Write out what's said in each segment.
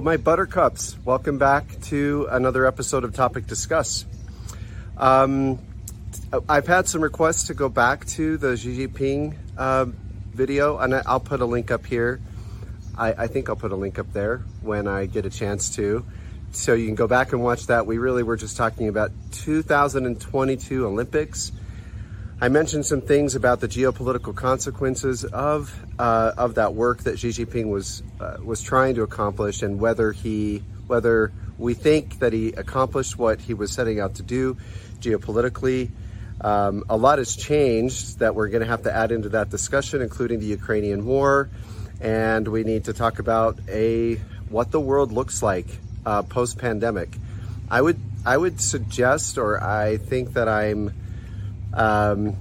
Well, my buttercups, welcome back to another episode of Topic Discuss. Um, I've had some requests to go back to the Xi Jinping uh, video, and I'll put a link up here. I, I, think I'll put a link up there when I get a chance to. So you can go back and watch that. We really were just talking about 2022 Olympics I mentioned some things about the geopolitical consequences of uh, of that work that Xi Jinping was uh, was trying to accomplish, and whether he whether we think that he accomplished what he was setting out to do geopolitically. Um, a lot has changed that we're going to have to add into that discussion, including the Ukrainian war, and we need to talk about a what the world looks like uh, post pandemic. I would I would suggest, or I think that I'm um,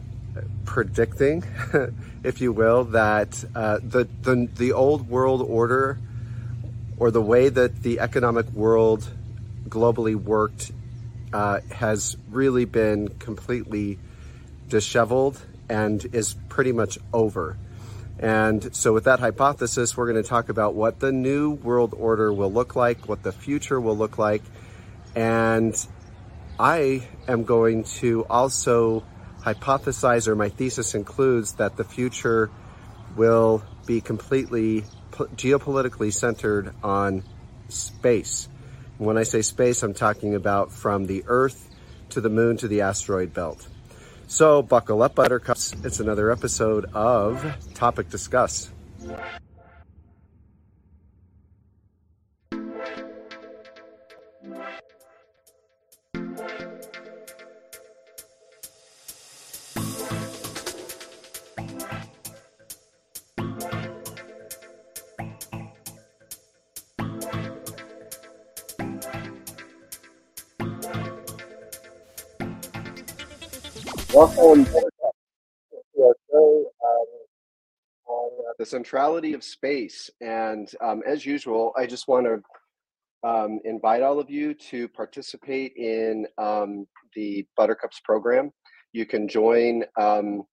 predicting, if you will, that uh, the, the, the old world order or the way that the economic world globally worked uh, has really been completely disheveled and is pretty much over. And so, with that hypothesis, we're going to talk about what the new world order will look like, what the future will look like. And I am going to also hypothesize or my thesis includes that the future will be completely geopolitically centered on space. When I say space, I'm talking about from the Earth to the moon to the asteroid belt. So, buckle up, Buttercups. It's another episode of Topic Discuss. Um, uh, the centrality of space. And um, as usual, I just want to um, invite all of you to participate in um, the Buttercups program. You can join um,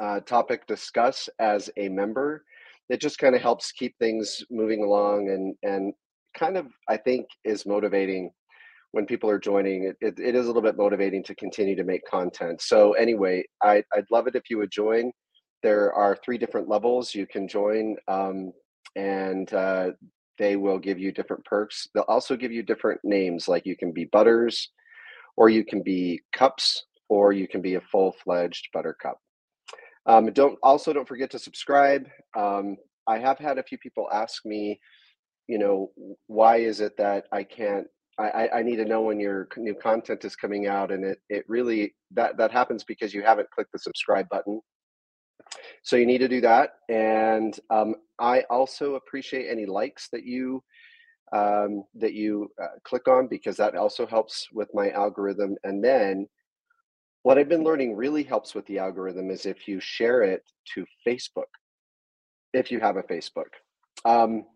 uh, Topic Discuss as a member. It just kind of helps keep things moving along and, and kind of, I think, is motivating when people are joining it, it, it is a little bit motivating to continue to make content. So anyway I, i'd love it if you would join. There are three different levels you can join um, and uh, they will give you different perks. They'll also give you different names like you can be butters or you can be cups or you can be a full-fledged buttercup. Um, don't also don't forget to subscribe. Um, i have had a few people ask me you know why is it that i can't I, I need to know when your new content is coming out and it, it really that that happens because you haven't clicked the subscribe button. So you need to do that and um, i also appreciate any likes that you um, that you uh, click on because that also helps with my algorithm and then what i've been learning really helps with the algorithm is if you share it to facebook if you have a facebook. Um,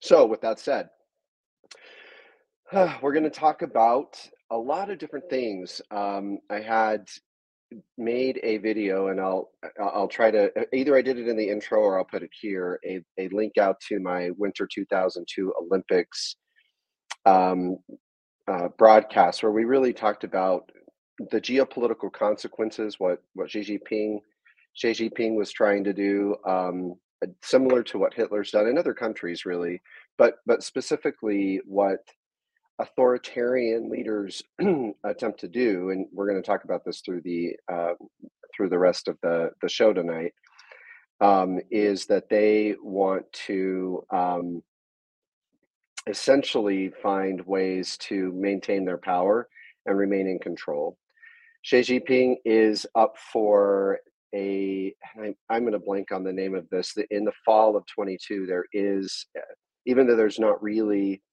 so with that said we're going to talk about a lot of different things. Um, I had made a video, and I'll I'll try to either I did it in the intro or I'll put it here. A a link out to my Winter 2002 Olympics um, uh, broadcast where we really talked about the geopolitical consequences, what what Xi Jinping Xi Jinping was trying to do, um, similar to what Hitler's done in other countries, really, but but specifically what authoritarian leaders attempt to do, and we're going to talk about this through the uh, through the rest of the the show tonight, um, is that they want to um, essentially find ways to maintain their power and remain in control. Xi Jinping is up for a. I'm, I'm going to blank on the name of this. In the fall of 22, there is, even though there's not really uh,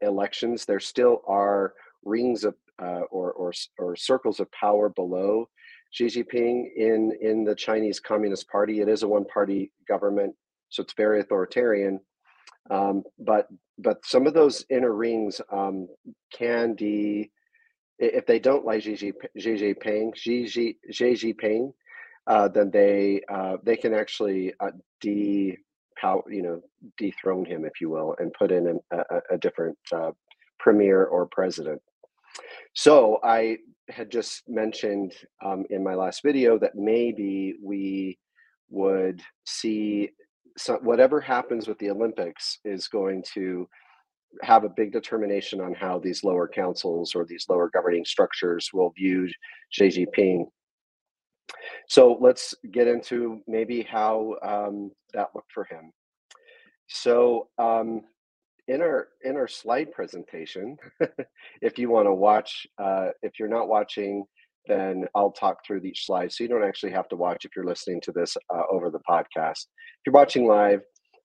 elections, there still are rings of uh, or, or or circles of power below Xi Jinping in in the Chinese Communist Party. It is a one-party government, so it's very authoritarian. Um, but but some of those inner rings um, can be, if they don't like Xi Jinping, Xi, Xi, Xi Jinping, uh, then they uh, they can actually uh, de how you know dethrone him, if you will, and put in a, a, a different uh, premier or president. So I had just mentioned um, in my last video that maybe we would see some, whatever happens with the Olympics is going to have a big determination on how these lower councils or these lower governing structures will view Xi Jinping. So let's get into maybe how um, that looked for him. So um, in our in our slide presentation, if you want to watch, uh, if you're not watching, then I'll talk through each slide, so you don't actually have to watch if you're listening to this uh, over the podcast. If you're watching live,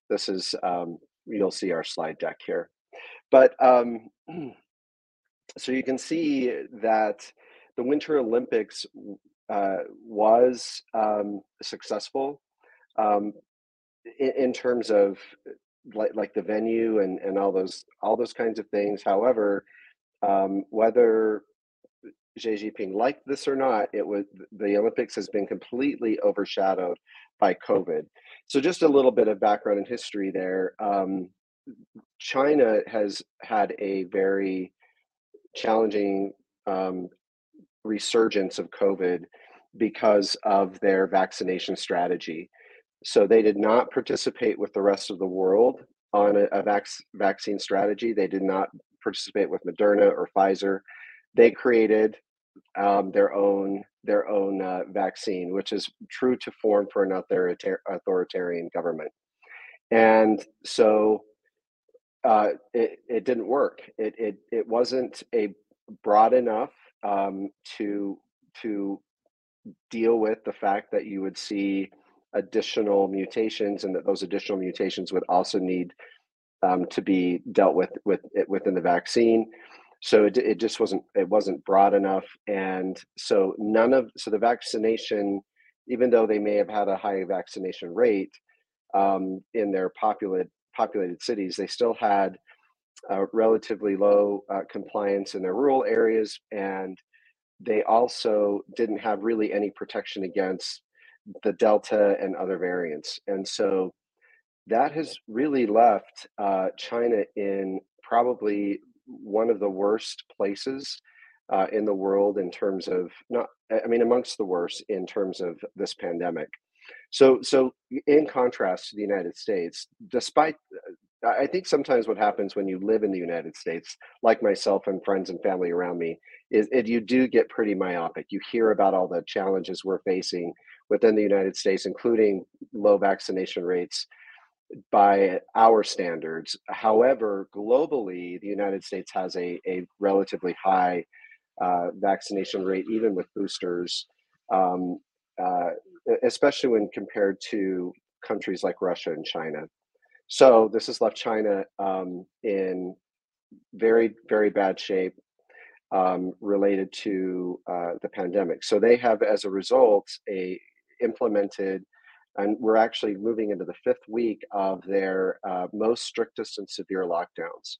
this is um, you'll see our slide deck here. But um, so you can see that the Winter Olympics uh, was um, successful um, in, in, terms of like, like the venue and, and all those all those kinds of things. However, um, whether Xi Jinping liked this or not, it was the Olympics has been completely overshadowed by COVID. So just a little bit of background and history there. Um, China has had a very challenging um, resurgence of COVID because of their vaccination strategy. So they did not participate with the rest of the world on a, a vac- vaccine strategy. They did not participate with Moderna or Pfizer. They created um, their own their own uh, vaccine, which is true to form for an authoritarian government. And so uh, it, it didn't work. It, it, it wasn't a broad enough um, to, to deal with the fact that you would see additional mutations and that those additional mutations would also need um, to be dealt with, with within the vaccine. So it, it just wasn't it wasn't broad enough, and so none of so the vaccination, even though they may have had a high vaccination rate um, in their populated populated cities, they still had uh, relatively low uh, compliance in their rural areas, and they also didn't have really any protection against the Delta and other variants. And so that has really left uh, China in probably one of the worst places uh, in the world in terms of not, I mean, amongst the worst in terms of this pandemic. So, so in contrast to the United States, despite I think sometimes what happens when you live in the United States, like myself and friends and family around me, is it, you do get pretty myopic. You hear about all the challenges we're facing within the United States, including low vaccination rates by our standards. However, globally, the United States has a, a relatively high uh, vaccination rate, even with boosters. Um, uh, especially when compared to countries like Russia and China. So this has left China um, in very, very bad shape um, related to uh, the pandemic. So they have, as a result, a implemented, and we're actually moving into the fifth week of their uh, most strictest and severe lockdowns.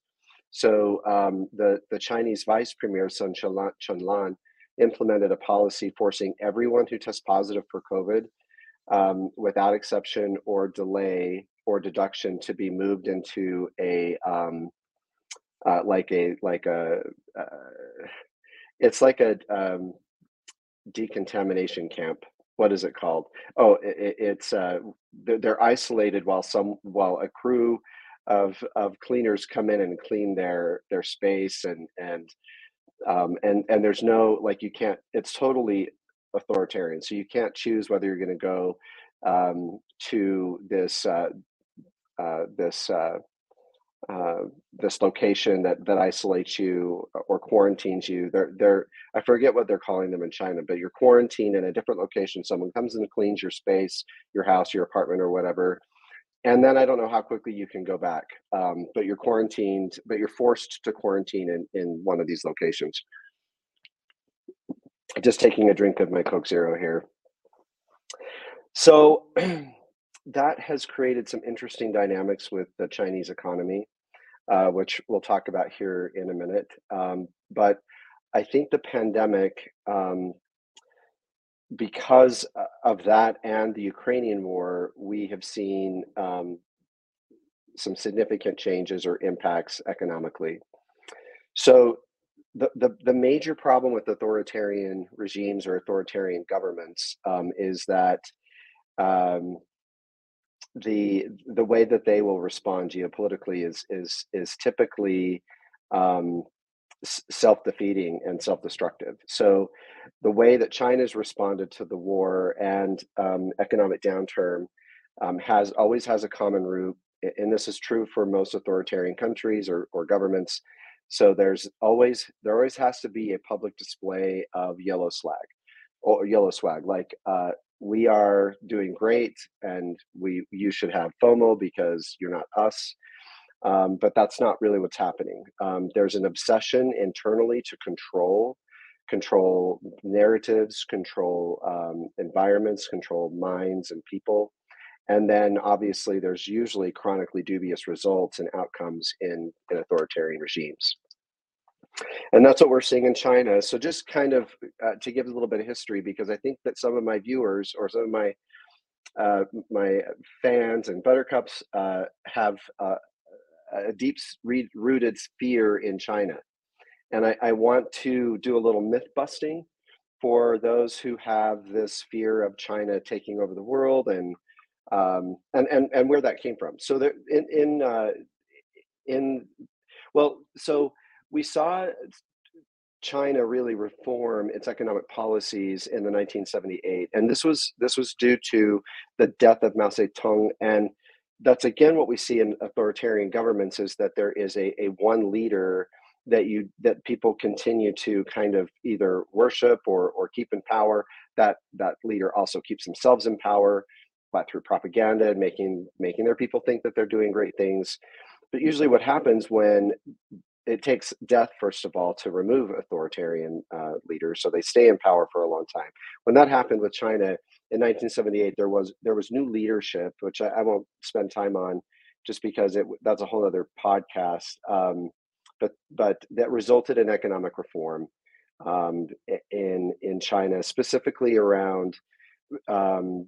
So um, the the Chinese Vice Premier Sun Chunlan implemented a policy forcing everyone who tests positive for COVID, um, without exception or delay or deduction, to be moved into a um, uh, like a like a uh, it's like a um, decontamination camp. What is it called? Oh, it, it's uh, they're, they're isolated while some while a crew of of cleaners come in and clean their their space and and um, and and there's no like you can't it's totally authoritarian so you can't choose whether you're going to go um, to this uh, uh, this uh, uh, this location that that isolates you or quarantines you they're they're i forget what they're calling them in china but you're quarantined in a different location someone comes and cleans your space your house your apartment or whatever and then I don't know how quickly you can go back. Um, but you're quarantined, but you're forced to quarantine in, in one of these locations. Just taking a drink of my Coke Zero here. So that has created some interesting dynamics with the Chinese economy, uh, which we'll talk about here in a minute. Um, but I think the pandemic um, because uh, of that and the Ukrainian war, we have seen um, some significant changes or impacts economically. So the, the, the major problem with authoritarian regimes or authoritarian governments um, is that um, the the way that they will respond geopolitically is is is typically um, self-defeating and self-destructive. So the way that China's responded to the war and um, economic downturn um, has always has a common root, and this is true for most authoritarian countries or, or governments. So there's always there always has to be a public display of yellow swag or yellow swag, like uh, we are doing great, and we you should have FOMO because you're not us. Um, but that's not really what's happening. Um, there's an obsession internally to control, control narratives, control um, environments, control minds and people. And then obviously, there's usually chronically dubious results and outcomes in, in authoritarian regimes. And that's what we're seeing in China. So, just kind of uh, to give a little bit of history, because I think that some of my viewers or some of my uh, my fans and buttercups uh, have uh, a deep rooted fear in China. And I, I, want to do a little myth busting for those who have this fear of China taking over the world and um, and, and and where that came from. So there in in uh, in well, so we saw China really reform its economic policies in the 1978, and this was this was due to the death of Mao Zedong and that's again what we see in authoritarian governments is that there is a, a one leader that you that people continue to kind of either worship or or keep in power. That that leader also keeps themselves in power but through propaganda and making making their people think that they're doing great things. But usually what happens when it takes death first of all to remove authoritarian uh, leaders so they stay in power for a long time. When that happened with china in 1978 there was there was new leadership which i, I won't spend time on just because it that's a whole other podcast um, but but that resulted in economic reform um, in in china specifically around um,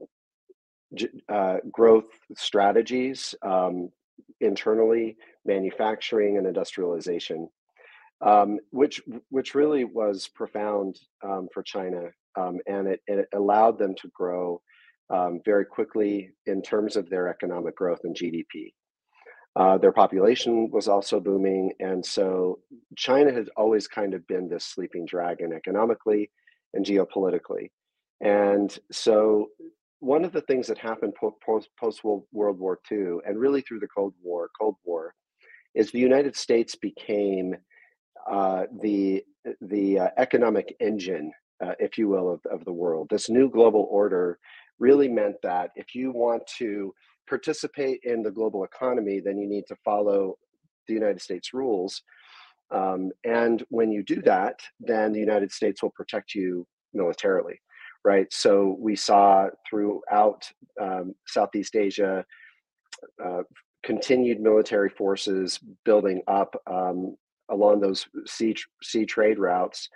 uh, growth strategies um, internally manufacturing and industrialization, um, which which really was profound um, for China, um, and it, it, allowed them to grow um, very quickly in terms of their economic growth and GDP. Uh, their population was also booming, and so China has always kind of been this sleeping dragon economically and geopolitically. And so one of the things that happened post post World War II and really through the Cold War, Cold War, is the United States became uh, the the uh, economic engine, uh, if you will, of, of the world. This new global order really meant that if you want to participate in the global economy, then you need to follow the United States rules. Um, and when you do that, then the United States will protect you militarily, right? So we saw throughout um, Southeast Asia, uh, continued military forces building up um, along those sea sea trade routes.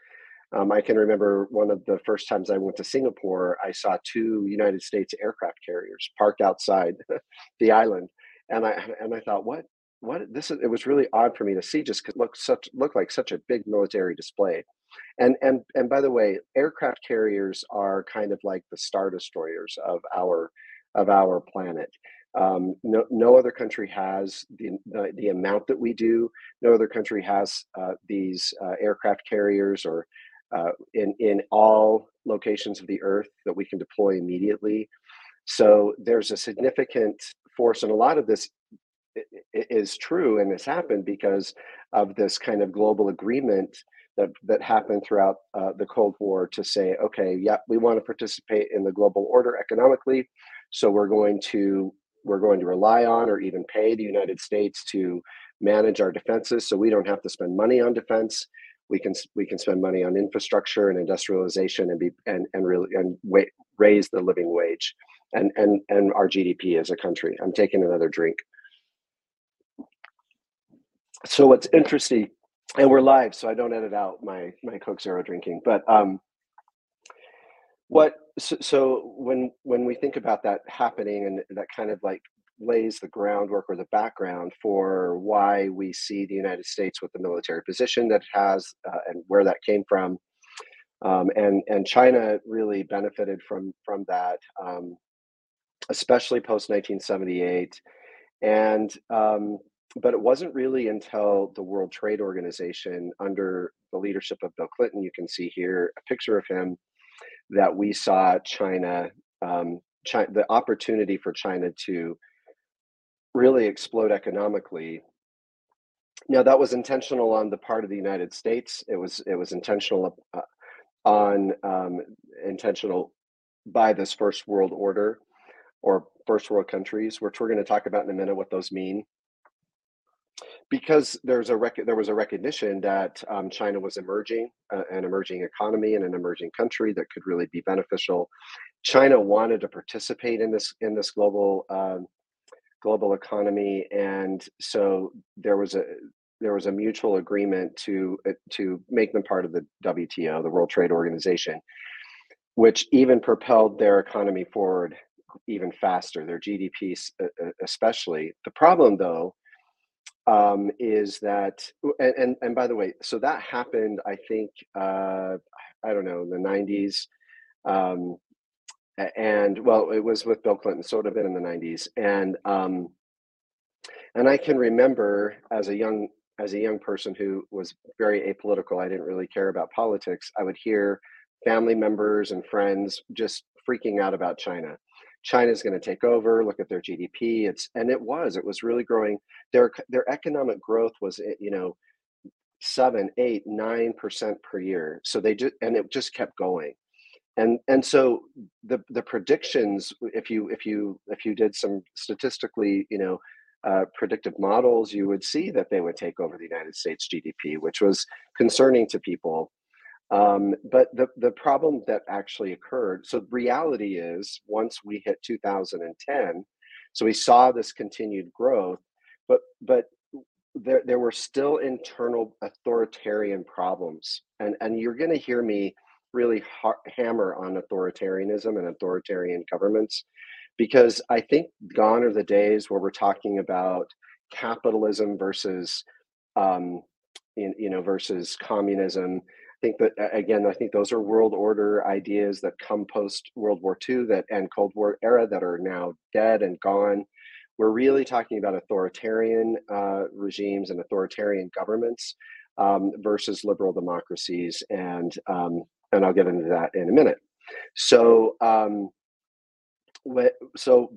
Um, I can remember one of the first times I went to Singapore, I saw two United States aircraft carriers parked outside the island, and I and I thought, what what this is, it was really odd for me to see just because look such looked like such a big military display. And and and by the way, aircraft carriers are kind of like the star destroyers of our of our planet. Um, no, no other country has the, the, the, amount that we do. No other country has uh, these uh, aircraft carriers or uh, in, in all locations of the earth that we can deploy immediately. So there's a significant force, and a lot of this is true and has happened because of this kind of global agreement that, that happened throughout uh, the Cold War to say, okay, yeah, we want to participate in the global order economically, so we're going to we're going to rely on or even pay the United States to manage our defenses so we don't have to spend money on defense we can we can spend money on infrastructure and industrialization and be and and really and wa- raise the living wage and and and our GDP as a country. I'm taking another drink. So what's interesting, and we're live, so I don't edit out my my Coke Zero drinking. But um, what so, so when when we think about that happening and that kind of like lays the groundwork or the background for why we see the United States with the military position that it has uh, and where that came from. Um, and and China really benefited from from that, um, especially post 1978. And um, but it wasn't really until the World Trade Organization, under the leadership of Bill Clinton, you can see here a picture of him, that we saw China, um, China the opportunity for China to really explode economically. Now that was intentional on the part of the United States. It was it was intentional uh, on um, intentional by this first world order or first world countries, which we're going to talk about in a minute what those mean because there's a rec- there was a recognition that um, China was emerging, uh, an emerging economy and an emerging country that could really be beneficial. China wanted to participate in this in this global um, global economy, and so there was a there was a mutual agreement to uh, to make them part of the WTO, the World Trade Organization, which even propelled their economy forward even faster, their GDP especially. The problem, though, um, is that and, and, and by the way so that happened i think uh, i don't know the 90s um, and well it was with bill clinton so it would have been in the 90s and um, and i can remember as a young as a young person who was very apolitical i didn't really care about politics i would hear family members and friends just freaking out about china China's going to take over. Look at their GDP. It's and it was. It was really growing. Their their economic growth was eh, you know seven, eight, nine percent per year. So they just and it just kept going. And and so the the predictions, if you if you if you did some statistically, you know, uh, predictive models, you would see that they would take over the United States GDP, which was concerning to people. Um, but the, the problem that actually occurred, so reality is once we hit 2010, so we saw this continued growth, but but there, there were still internal authoritarian problems. And, and you're going to hear me really ha- hammer on authoritarianism and authoritarian governments because I think gone are the days where we're talking about capitalism versus, um, in, you know, versus communism think that again, I think those are world order ideas that come post World War II that and Cold War era that are now dead and gone. We're really talking about authoritarian uh, regimes and authoritarian governments um, versus liberal democracies, and um, and I'll get into that in a minute. So, um, so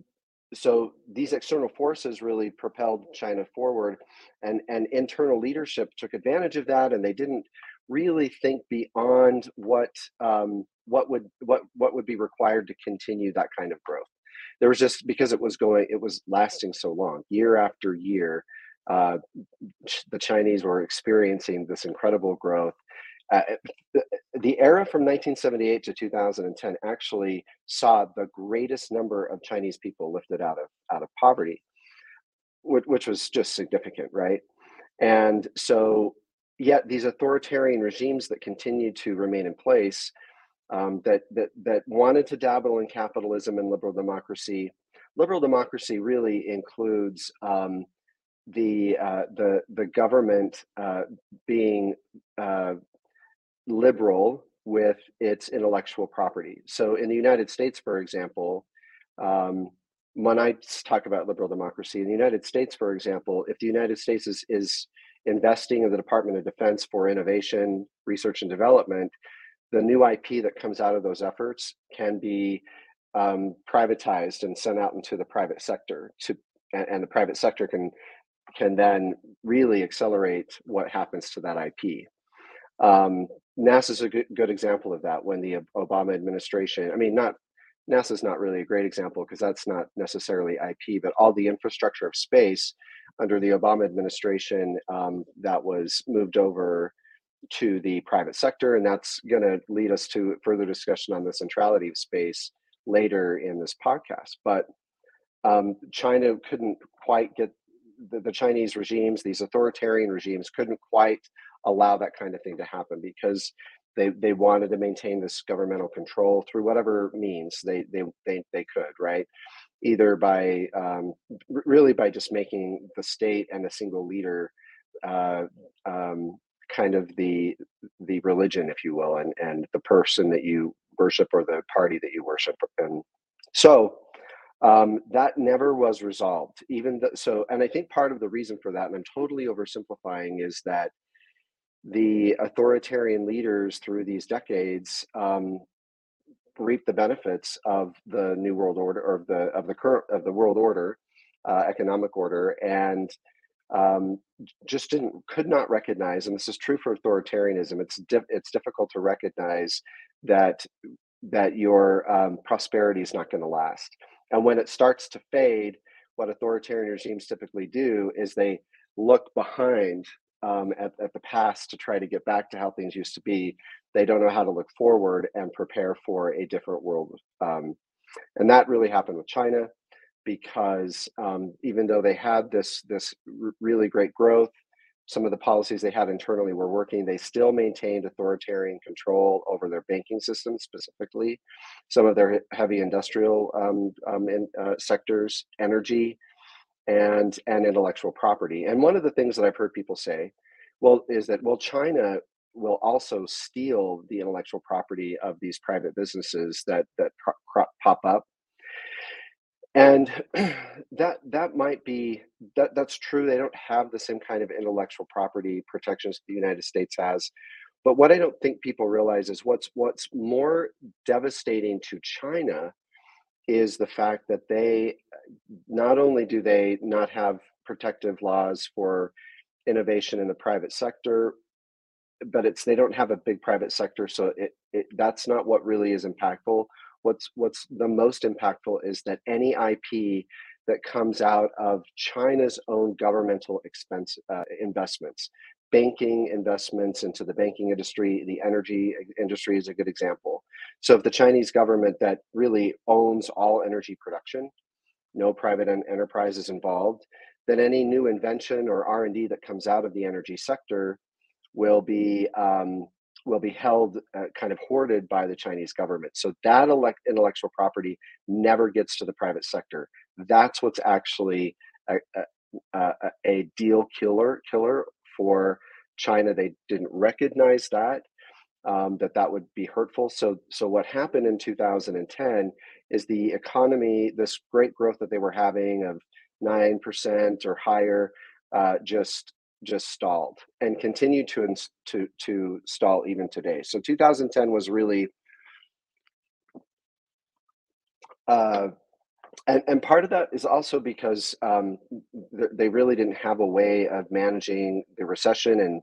so these external forces really propelled China forward, and and internal leadership took advantage of that, and they didn't really think beyond what um, what would what what would be required to continue that kind of growth. There was just because it was going, it was lasting so long, year after year. Uh, the Chinese were experiencing this incredible growth. Uh, the, the era from 1978 to 2010 actually saw the greatest number of Chinese people lifted out of out of poverty, which, which was just significant, right? And so yet these authoritarian regimes that continue to remain in place um, that, that, that wanted to dabble in capitalism and liberal democracy. Liberal democracy really includes um, the, uh, the, the government uh, being uh, liberal with its intellectual property. So in the United States, for example, um, when I talk about liberal democracy in the United States, for example, if the United States is, is investing in the Department of Defense for innovation, research, and development, the new IP that comes out of those efforts can be um, privatized and sent out into the private sector to, and the private sector can can then really accelerate what happens to that IP. Um, NASA is a good, good example of that. When the Obama administration, I mean, not NASA is not really a great example because that's not necessarily IP, but all the infrastructure of space under the Obama administration um, that was moved over to the private sector. And that's going to lead us to further discussion on the centrality of space later in this podcast. But um, China couldn't quite get the, the, Chinese regimes, these authoritarian regimes, couldn't quite allow that kind of thing to happen because they, they wanted to maintain this governmental control through whatever means they, they, they, they could, right? Either by um, really by just making the state and a single leader uh, um, kind of the the religion, if you will, and and the person that you worship or the party that you worship, and so um, that never was resolved. Even the, so, and I think part of the reason for that, and I'm totally oversimplifying, is that the authoritarian leaders through these decades um, reap the benefits of the new world order or of the of the current of the world order, uh, economic order, and um, just didn't could not recognize, and this is true for authoritarianism. It's di- it's difficult to recognize that that your um, prosperity is not going to last, and when it starts to fade, what authoritarian regimes typically do is they look behind um, at, at the past to try to get back to how things used to be. They don't know how to look forward and prepare for a different world. Um, and that really happened with China because um, even though they had this this r- really great growth, some of the policies they had internally were working. They still maintained authoritarian control over their banking system, specifically some of their heavy industrial um, um, in, uh, sectors, energy, and and intellectual property. And one of the things that I've heard people say, well, is that well, China will also steal the intellectual property of these private businesses that that pop up. And that that might be that that's true. They don't have the same kind of intellectual property protections the united states has. But what i don't think people realize is what's what's more devastating to china is the fact that they not only do they not have protective laws for innovation in the private sector but it's they don't have a big private sector so it, it that's not what really is impactful. What's what's the most impactful is that any IP that comes out of China's own governmental expense uh, investments, banking investments into the banking industry, the energy industry is a good example. So if the Chinese government that really owns all energy production, no private enterprise is involved, then any new invention or R&D that comes out of the energy sector will be um, will be held uh, kind of hoarded by the Chinese government. So that elect- intellectual property never gets to the private sector. That's what's actually a, a, a deal killer killer for China. They didn't recognize that. Um, that that would be hurtful. So, so what happened in 2010 is the economy, this great growth that they were having of nine percent or higher, uh, just just stalled and continued to to to stall even today. So 2010 was really uh, and, and part of that is also because um, th- they really didn't have a way of managing the recession and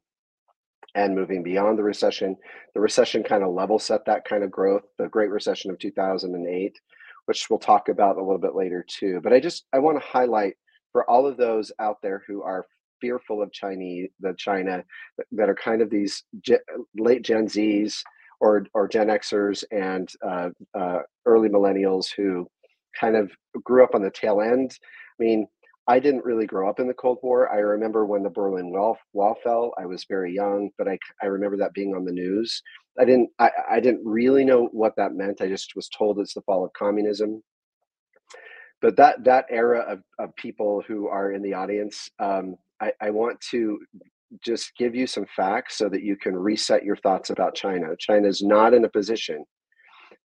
and moving beyond the recession. The recession kind of level set that kind of growth, the Great Recession of 2008, which we'll talk about a little bit later too. But I just I want to highlight for all of those out there who are fearful of Chinese, the China that are kind of these late Gen Zs or or Gen Xers and uh, uh, early millennials who kind of grew up on the tail end. I mean, I didn't really grow up in the Cold War. I remember when the Berlin Wall, wall fell. I was very young, but I, I remember that being on the news. I didn't I, I didn't really know what that meant. I just was told it's the fall of communism. But that that era of, of people who are in the audience, um, I, I want to just give you some facts so that you can reset your thoughts about China. China is not in a position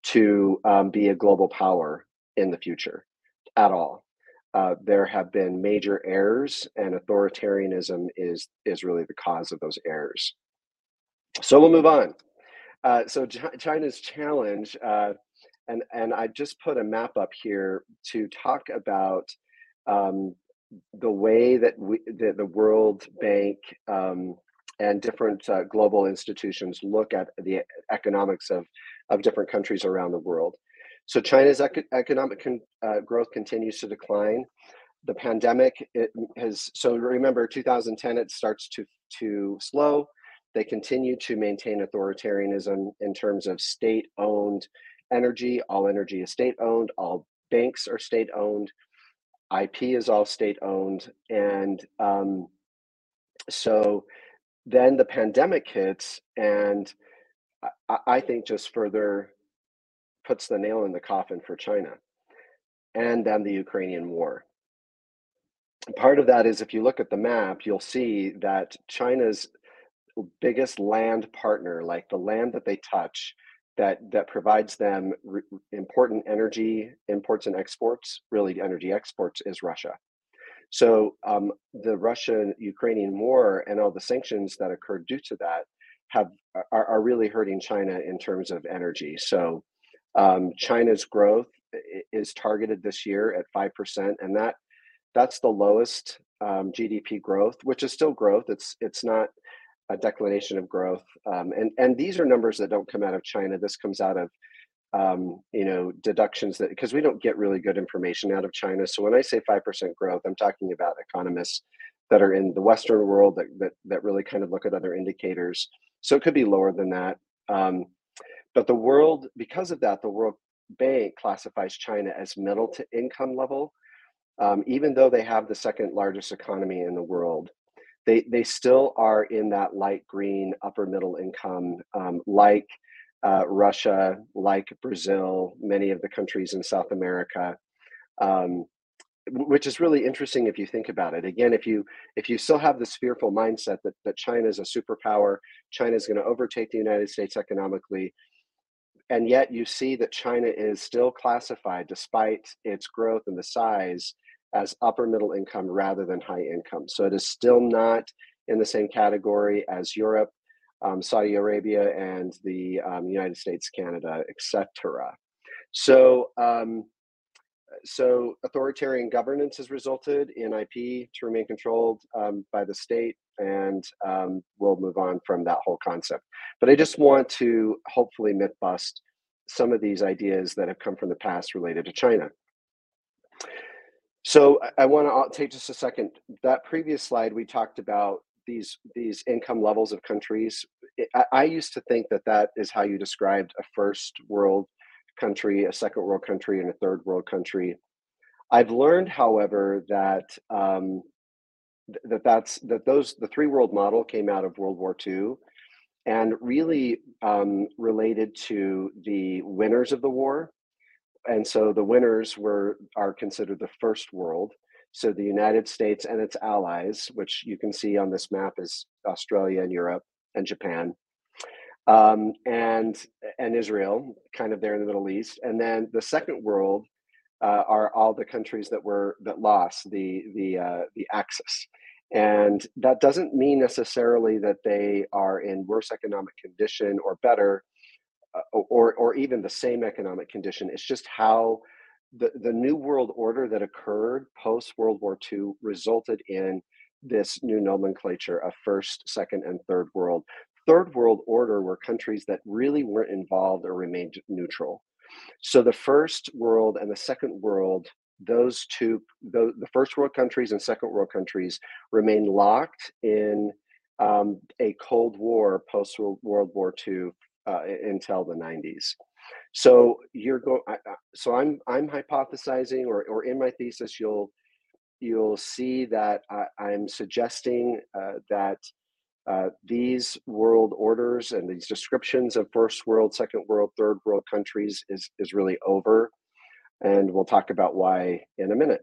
to um, be a global power in the future at all. Uh, there have been major errors, and authoritarianism is is really the cause of those errors. So we'll move on. Uh, so Ch- China's challenge, uh, and and I just put a map up here to talk about um, the way that we, the, the World Bank um, and different uh, global institutions look at the economics of, of different countries around the world. So China's economic con- uh, growth continues to decline. The pandemic it has so remember 2010 it starts to to slow. They continue to maintain authoritarianism in terms of state-owned energy. All energy is state-owned. All banks are state-owned. IP is all state owned. And um, so then the pandemic hits, and I, I think just further puts the nail in the coffin for China. and then the Ukrainian war. Part of that is if you look at the map, you'll see that China's biggest land partner, like the land that they touch, that that provides them re- important energy imports and exports, really energy exports, is Russia. So um, the Russian-Ukrainian war and all the sanctions that occurred due to that have are, are really hurting China in terms of energy. So um, China's growth is targeted this year at five percent, and that that's the lowest um, GDP growth, which is still growth. It's it's not a declination of growth, um, and and these are numbers that don't come out of China. This comes out of um, you know deductions that because we don't get really good information out of China. So when I say five percent growth, I'm talking about economists that are in the Western world that, that that really kind of look at other indicators. So it could be lower than that. Um, but the world, because of that, the World Bank classifies China as middle to income level, um, even though they have the second largest economy in the world. They, they still are in that light green upper middle income, um, like uh, Russia, like Brazil, many of the countries in South America. Um, which is really interesting if you think about it again if you if you still have this fearful mindset that, that china is a superpower china is going to overtake the united states economically and yet you see that china is still classified despite its growth and the size as upper middle income rather than high income. So it is still not in the same category as europe um, saudi arabia and the um, united states canada etc so um, so authoritarian governance has resulted in IP to remain controlled um, by the state, and um, we'll move on from that whole concept. But I just want to hopefully myth bust some of these ideas that have come from the past related to China. So I want to take just a second. That previous slide we talked about these these income levels of countries. I, I used to think that that is how you described a first world country, a second world country, and a third world country. I've learned, however, that um, that that's that those the three world model came out of World War II, and really um, related to the winners of the war, and so the winners were are considered the first world. So the United States and its allies, which you can see on this map, is Australia and Europe and Japan um, and and Israel, kind of there in the Middle East, and then the second world uh, are all the countries that were that lost the the uh, the Axis, and that doesn't mean necessarily that they are in worse economic condition or better, uh, or or even the same economic condition. It's just how the the new world order that occurred post World War II resulted in this new nomenclature of first, second, and third world third world order were countries that really weren't involved or remained neutral. So the first world and the second world, those two, the, the first world countries and second world countries remain locked in um, a Cold War post World War II uh, until the 90s. So you're going. So I'm I'm hypothesizing, or or in my thesis, you'll you'll see that I, am suggesting uh, that uh, these world orders and these descriptions of first world, second world, third world countries is, is really over. And we'll talk about why in a minute.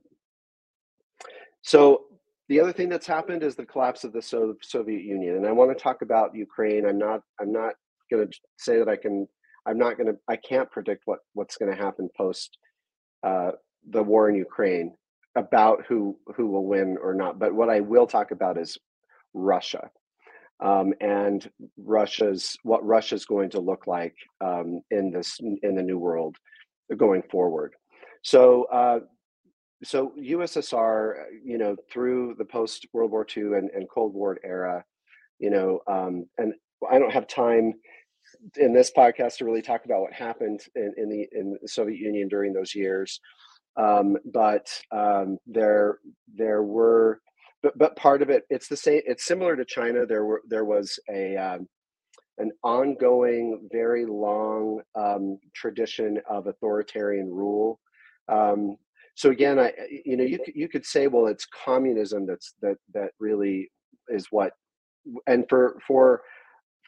So, the other thing that's happened is the collapse of the so- Soviet Union. And I want to talk about Ukraine. I'm not, I'm not going to say that I can, I'm not going to, I can't predict what, what's going to happen post uh, the war in Ukraine about who, who will win or not. But what I will talk about is Russia um, and Russia's what Russia's going to look like um, in this in the new world going forward. So. Uh, so USSR, you know, through the post World War II and, and Cold War era, you know, um, and I don't have time in this podcast to really talk about what happened in, in the in the Soviet Union during those years. Um, but um, there there were but but part of it it's the same it's similar to china. There were there was a um, an ongoing very long um, tradition of authoritarian rule. Um, so again i you know you could, you could say well it's communism that's that that really is what and for for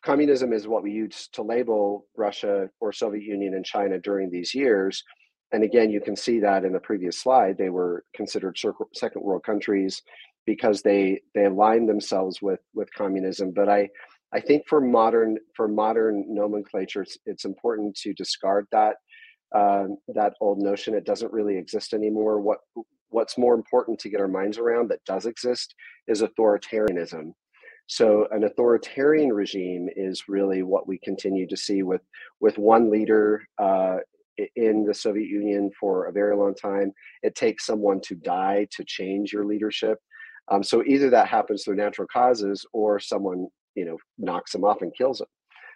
communism is what we use to label russia or soviet union and china during these years. And again, you can see that in the previous slide, they were considered second world countries because they they aligned themselves with with communism. But I I think for modern for modern nomenclature, it's, it's important to discard that uh, that old notion. It doesn't really exist anymore. What what's more important to get our minds around that does exist is authoritarianism. So an authoritarian regime is really what we continue to see with with one leader uh, in the Soviet Union for a very long time. It takes someone to die to change your leadership. Um, so either that happens through natural causes or someone you know knocks them off and kills them.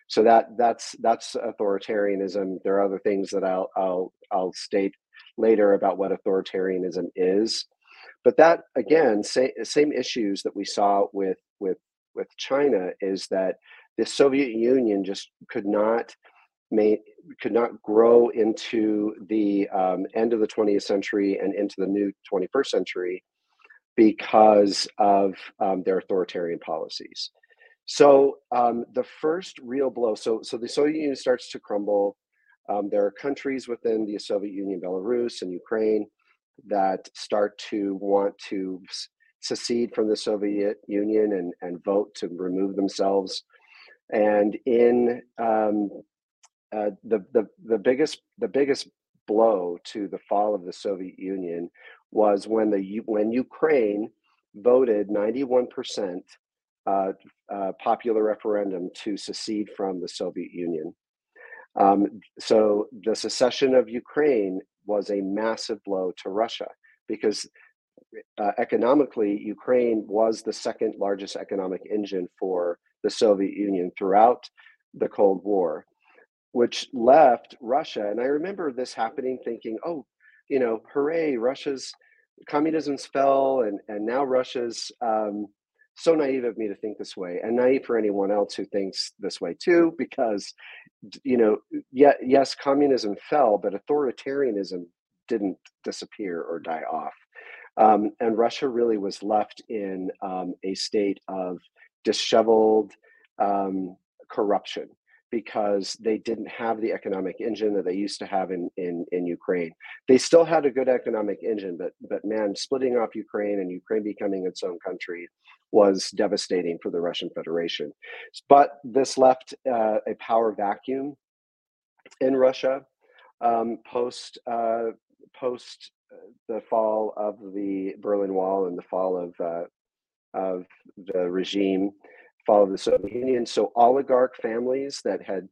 So that that's that's authoritarianism. There are other things that I'll I'll I'll state later about what authoritarianism is, but that again, say, same issues that we saw with with with China is that the Soviet Union just could not may could not grow into the um, end of the 20th century and into the new 21st century because of um, their authoritarian policies. So um, the first real blow. So so the Soviet Union starts to crumble. Um, there are countries within the Soviet Union, Belarus and Ukraine, that start to want to secede from the Soviet Union and, and vote to remove themselves. And in um, uh, the, the, the, biggest, the biggest blow to the fall of the Soviet Union was when, the, when Ukraine voted 91% uh, uh, popular referendum to secede from the Soviet Union. Um, so the secession of Ukraine was a massive blow to Russia because uh, economically, Ukraine was the second largest economic engine for the Soviet Union throughout the Cold War, which left Russia. And I remember this happening, thinking, oh, you know, hooray, Russia's communism's fell, and, and now Russia's. Um, so naive of me to think this way, and naive for anyone else who thinks this way too, because, you know, yeah, yes, communism fell, but authoritarianism didn't disappear or die off. Um, and Russia really was left in um, a state of disheveled um, corruption because they didn't have the economic engine that they used to have in, in, in Ukraine. They still had a good economic engine, but but man, splitting off Ukraine and Ukraine becoming its own country was devastating for the Russian Federation. But this left uh, a power vacuum in Russia um, post uh, post the fall of the Berlin Wall and the fall of uh, of the regime, fall of the Soviet Union. So oligarch families that had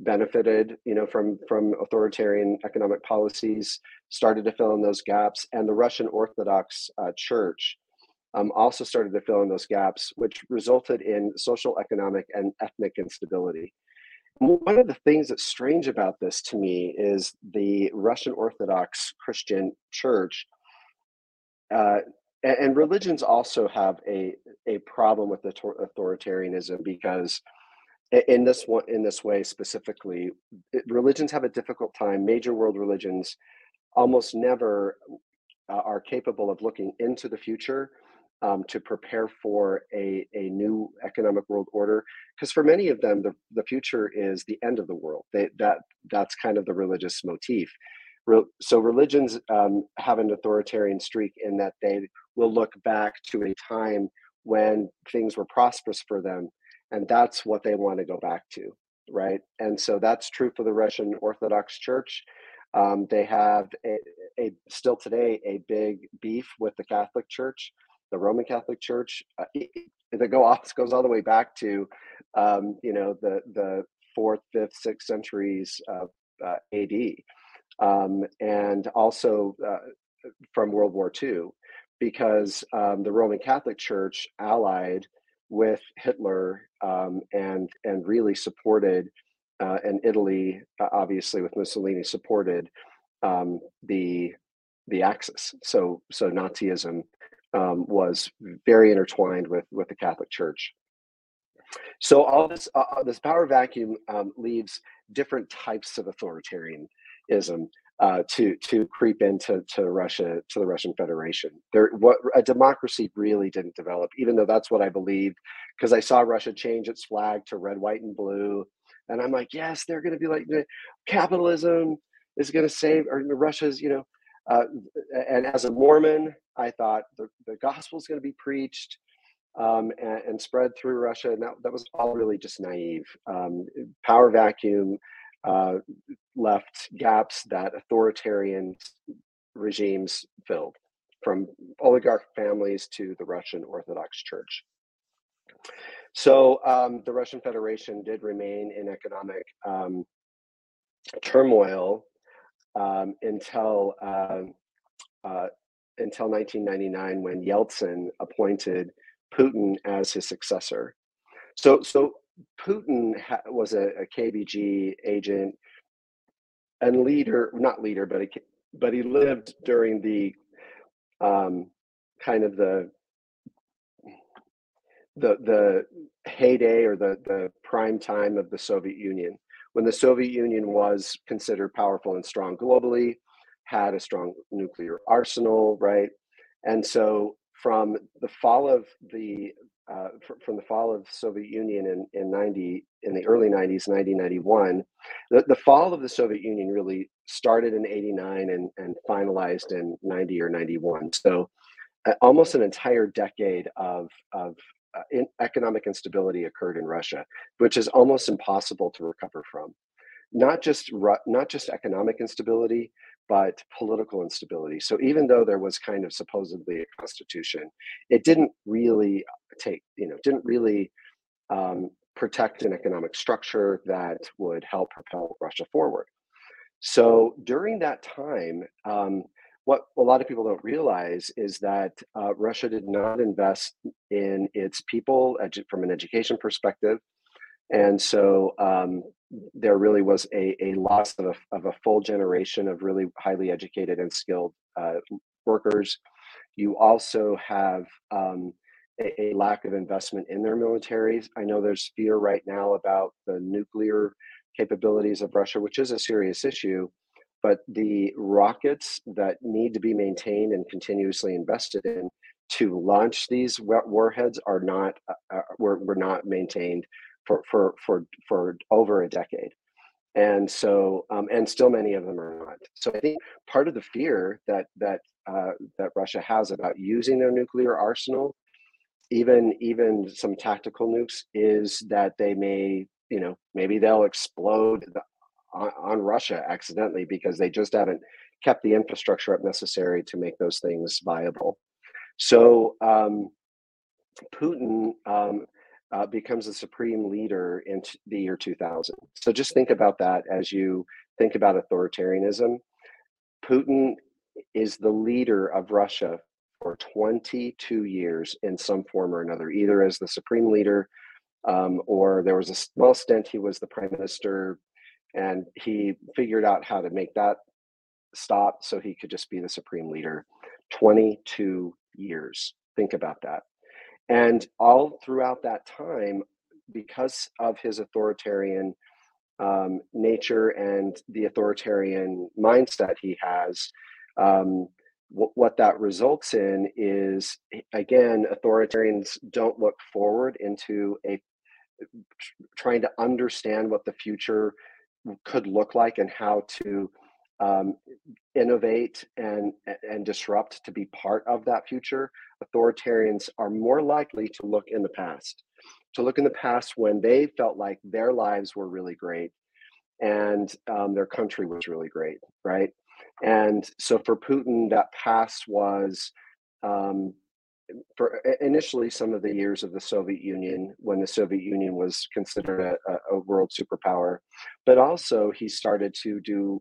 benefited, you know, from from authoritarian economic policies started to fill in those gaps, and the Russian Orthodox uh, Church um, also started to fill in those gaps, which resulted in social, economic, and ethnic instability one of the things that's strange about this to me is the Russian Orthodox Christian Church, uh, and, and, religions also have a a problem with authoritarianism because in this one in this way specifically, religions have a difficult time. Major world religions almost never uh, are capable of looking into the future um, to prepare for a, a new economic world order because for many of them the, the future is the end of the world they, that that's kind of the religious motif Re- so religions um, have an authoritarian streak in that they will look back to a time when things were prosperous for them and that's what they want to go back to right? And so that's true for the russian orthodox church. Um, they have a, a, still today a big beef with the catholic church the Roman Catholic Church. Uh, that go off goes all the way back to, um, you know, the the fourth, fifth, sixth centuries of uh, AD, um, and also uh, from World War II, because um, the Roman Catholic Church allied with Hitler um, and and really supported, uh, and Italy obviously with Mussolini supported um, the the Axis. So so Nazism um, was very intertwined with with the Catholic Church. So all this uh, uh, this power vacuum um, leaves different types of authoritarianism uh, to to creep into to Russia to the Russian Federation. There, what a democracy really didn't develop, even though that's what I believed, because I saw Russia change its flag to red, white, and blue, and I'm like, yes, they're going to be like capitalism, is going to save, or Russia's, you know, uh, and as a Mormon, I thought the, the gospel is going to be preached um, and, and, spread through Russia. And that, that was all really just naive. Um, power vacuum uh, left gaps that authoritarian regimes filled, from oligarch families to the Russian Orthodox Church. So um, the Russian Federation did remain in economic um, turmoil um, until uh, uh, until 1999 when Yeltsin appointed Putin as his successor. So so Putin ha- was a, a, KGB agent and leader, not leader, but a, but he lived during the um, kind of the the the heyday or the the prime time of the Soviet Union when the Soviet Union was considered powerful and strong globally, had a strong nuclear arsenal, right? And so from the fall of the uh, from the fall of Soviet Union in, in 90 in the early 90s 1991 the, the fall of the Soviet Union really started in 89 and, and finalized in 90 or 91 so uh, almost an entire decade of of uh, in economic instability occurred in Russia, which is almost impossible to recover from. Not just not just economic instability, but political instability. So even though there was kind of supposedly a constitution, it didn't really take you know didn't really um, protect an economic structure that would help propel Russia forward. So during that time, um, what a lot of people don't realize is that uh, Russia did not invest in its people edu- from an education perspective. And so um, there really was a, a loss of a, of a full generation of really highly educated and skilled uh, workers. You also have um, a, a, lack of investment in their militaries. I know there's fear right now about the nuclear capabilities of Russia, which is a serious issue but the rockets that need to be maintained and continuously invested in to launch these warheads are not uh, uh, were, were not maintained for, for for for over a decade and so um, and still many of them are not so i think part of the fear that that uh, that russia has about using their nuclear arsenal even even some tactical nukes is that they may you know maybe they'll explode the on, on Russia accidentally because they just haven't kept the infrastructure up necessary to make those things viable. So um, Putin um, uh, becomes the supreme leader in t- the year 2000. So just think about that as you think about authoritarianism. Putin is the leader of Russia for 22 years in some form or another, either as the supreme leader um, or there was a small stint he was the prime minister and he figured out how to make that stop so he could just be the supreme leader 22 years think about that and all throughout that time because of his authoritarian um, nature and the authoritarian mindset he has um, w- what that results in is again authoritarians don't look forward into a trying to understand what the future could look like and how to um, innovate and and disrupt to be part of that future authoritarians are more likely to look in the past to look in the past when they felt like their lives were really great and um, their country was really great right? And so for putin that past was um, for initially some of the years of the Soviet Union when the Soviet Union was considered a, a world superpower, but also he started to do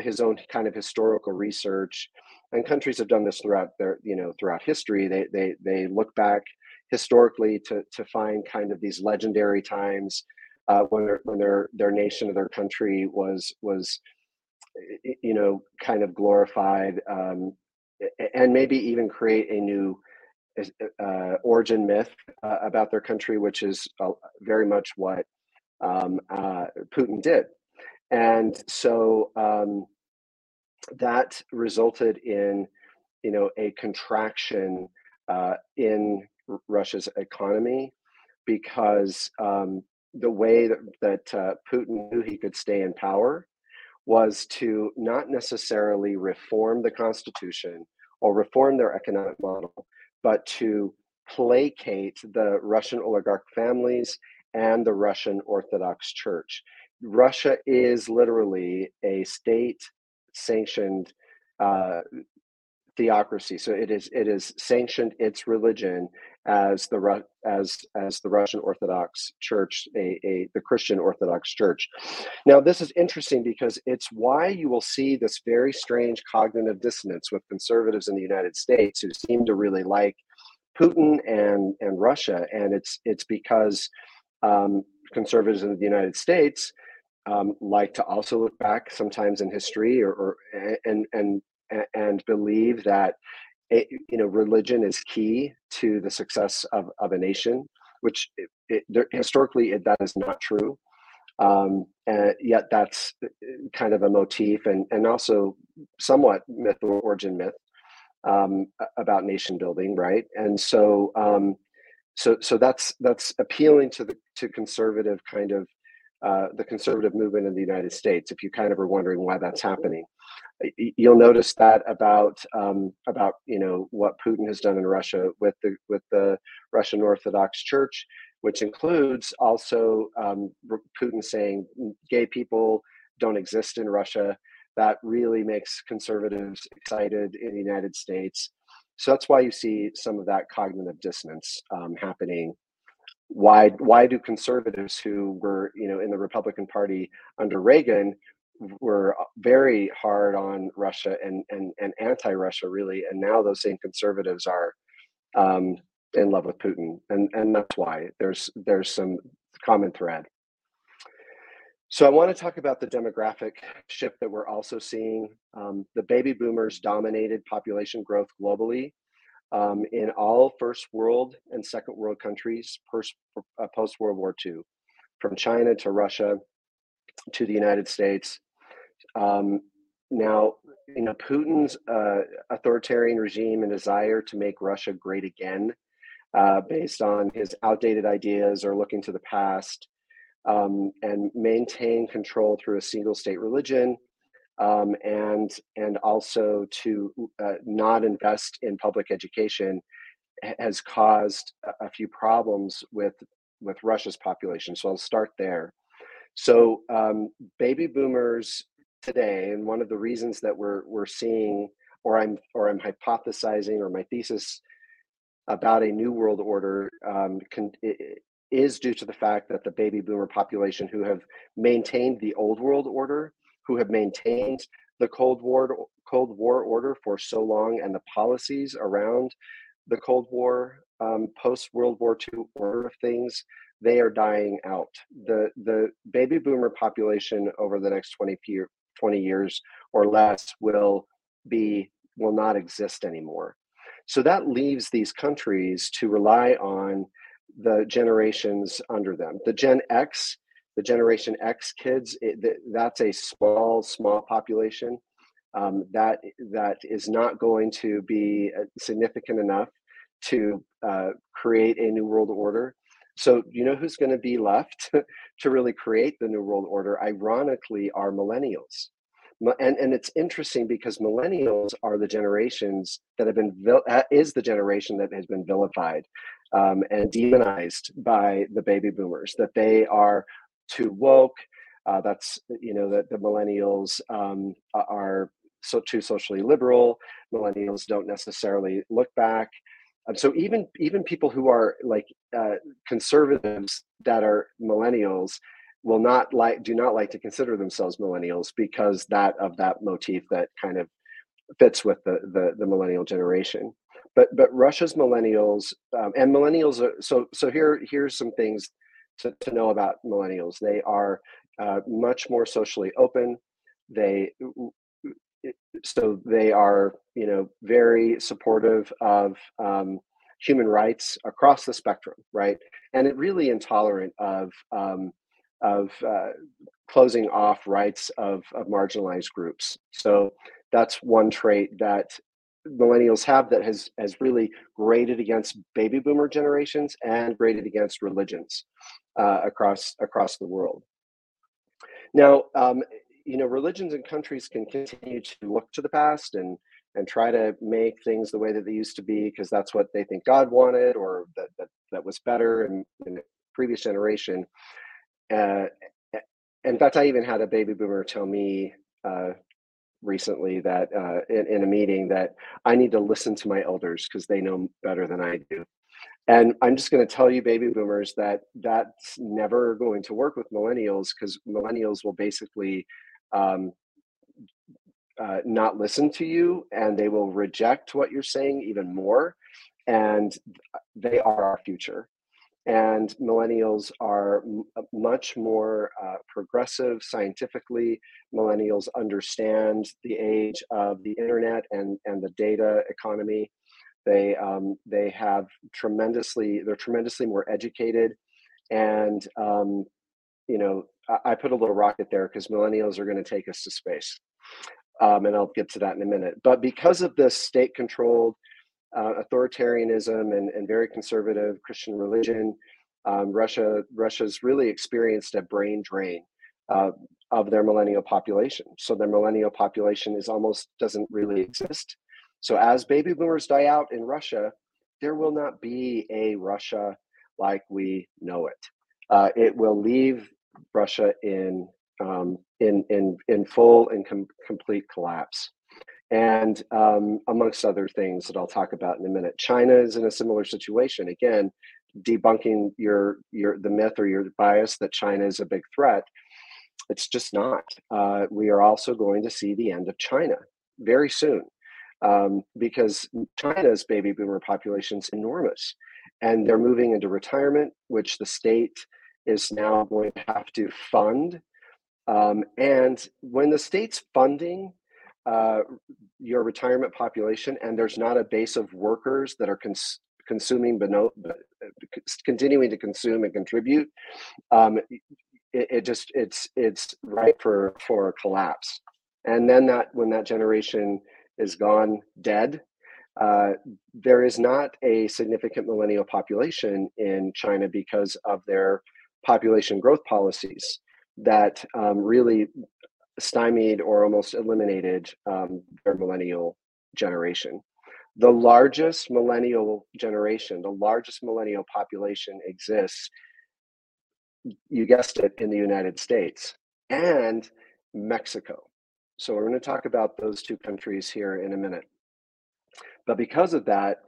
his own kind of historical research. And countries have done this throughout their, you know, throughout history. They they they look back historically to to find kind of these legendary times uh, when their when their their nation or their country was was you know kind of glorified um, and maybe even create a new uh, origin myth uh, about their country, which is uh, very much what um, uh, Putin did. And so um, that resulted in, you know, a contraction uh, in Russia's economy because um, the way that, that uh, Putin knew he could stay in power was to not necessarily reform the Constitution or reform their economic model, but to placate the Russian oligarch families and the Russian Orthodox Church. Russia is literally a state sanctioned uh, theocracy. So it is it is sanctioned its religion as the as as the Russian Orthodox Church, a, a the Christian Orthodox Church. Now this is interesting because it's why you will see this very strange cognitive dissonance with conservatives in the United States who seem to really like Putin and and Russia, and it's it's because um, conservatives in the United States. Um, like to also look back sometimes in history or, or and and and believe that it, you know religion is key to the success of, of a nation which it, it, there, historically that is not true. Um, and yet that's uh, kind of a motif and, and also somewhat myth or origin myth um, about nation building right? And so um, so so that's that's appealing to the to conservative kind of uh, the conservative movement in the United States. If you kind of are wondering why that's happening, you'll notice that about um, about you know what Putin has done in Russia with the with the Russian Orthodox Church, which includes also um, Putin saying gay people don't exist in Russia. That really makes conservatives excited in the United States. So that's why you see some of that cognitive dissonance um, happening. Why why do conservatives who were you know in the Republican Party under Reagan were very hard on Russia and and and anti-Russia really, and now those same conservatives are um, in love with Putin, and and that's why there's there's some common thread. So I want to talk about the demographic shift that we're also seeing. Um, the baby boomers dominated population growth globally um, in all first world and second world countries post, uh, post World War II, from China to Russia to the United States. Um, now, you know, Putin's uh, authoritarian regime and desire to make Russia great again, uh, based on his outdated ideas or looking to the past, um, and maintain control through a single state religion, um, and and also to uh, not invest in public education, has caused a few problems with with Russia's population. So I'll start there. So um, baby boomers today, and one of the reasons that we're we're seeing, or I'm or I'm hypothesizing, or my thesis about a new world order um, can, is due to the fact that the baby boomer population who have maintained the old world order, who have maintained the Cold War Cold War order for so long, and the policies around the Cold War um, post World War II order of things, they are dying out. The the baby boomer population over the next 20 year, 20 years or less will be will not exist anymore so that leaves these countries to rely on the generations under them the gen x the generation x kids it, that's a small small population um, that that is not going to be uh, significant enough to uh, create a new world order so, you know who's going to be left to really create the New World Order? Ironically, are millennials. And, and it's interesting because millennials are the generations that have been, is the generation that has been vilified um, and demonized by the baby boomers, that they are too woke. Uh, that's, you know, that the millennials um, are so too socially liberal. Millennials don't necessarily look back. Um, so even even people who are like uh, conservatives that are millennials will not like do not like to consider themselves millennials because that of that motif that kind of fits with the the, the millennial generation. But but Russia's millennials um, and millennials are so so here here's some things to, to know about millennials. They are uh, much more socially open. They so they are you know very supportive of um, human rights across the spectrum right and really intolerant of um, of uh, closing off rights of, of marginalized groups so that's one trait that millennials have that has has really graded against baby boomer generations and graded against religions uh, across across the world now um, you know, religions and countries can continue to look to the past and and try to make things the way that they used to be because that's what they think God wanted or that that, that was better in, in the previous generation. Uh, in fact, I even had a baby boomer tell me uh, recently that uh, in, in, a meeting that I need to listen to my elders because they know better than I do. And I'm just going to tell you, baby boomers, that that's never going to work with millennials because millennials will basically um, uh, not listen to you and they will reject what you're saying even more. And they are our future. And millennials are m- uh, much more uh, progressive scientifically. Millennials understand the age of the internet and, and the data economy. They um, they have tremendously they're tremendously more educated, and um, you know I, I, put a little rocket there because millennials are going to take us to space, um, and I'll get to that in a minute. But because of this state-controlled uh, authoritarianism and, and very conservative Christian religion, um, Russia Russia's really experienced a brain drain. Uh, of their millennial population. So their millennial population is almost doesn't really exist. So as baby boomers die out in Russia, there will not be a Russia like we know it. Uh, it will leave Russia in um, in in in full and com- complete collapse. And um, amongst other things that I'll talk about in a minute, China is in a similar situation. Again, debunking your your the myth or your bias that China is a big threat. It's just not. Uh, we are also going to see the end of China very soon um, because China's baby boomer population is enormous, and they're moving into retirement, which the state is now going to have to fund. Um, and when the state's funding uh, your retirement population, and there's not a base of workers that are cons- consuming, but no, but continuing to consume and contribute, um, it, it just it's it's ripe for for collapse. And then that when that generation is gone dead. Uh, there is not a significant millennial population in China because of their population growth policies that um, really stymied or almost eliminated um, their millennial generation. The largest millennial generation, the largest millennial population exists, you guessed it, in the United States and Mexico. So we're going to talk about those two countries here in a minute. But because of that,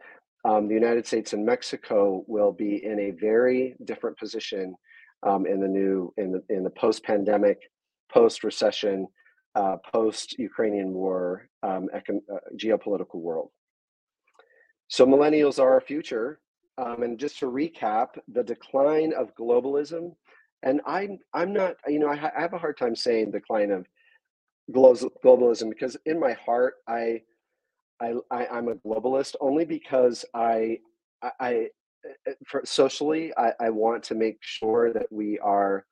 um, the United States and Mexico will be in a very different position um, in the new in the in the post-pandemic, post-recession, uh, post-Ukrainian war um, econ- uh, geopolitical world. So millennials are our future. Um, and just to recap, the decline of globalism, and I'm I'm not you know I, ha- I have a hard time saying decline of globalism because in my heart I, I, I am a globalist only because I I, I for socially I, I want to make sure that we are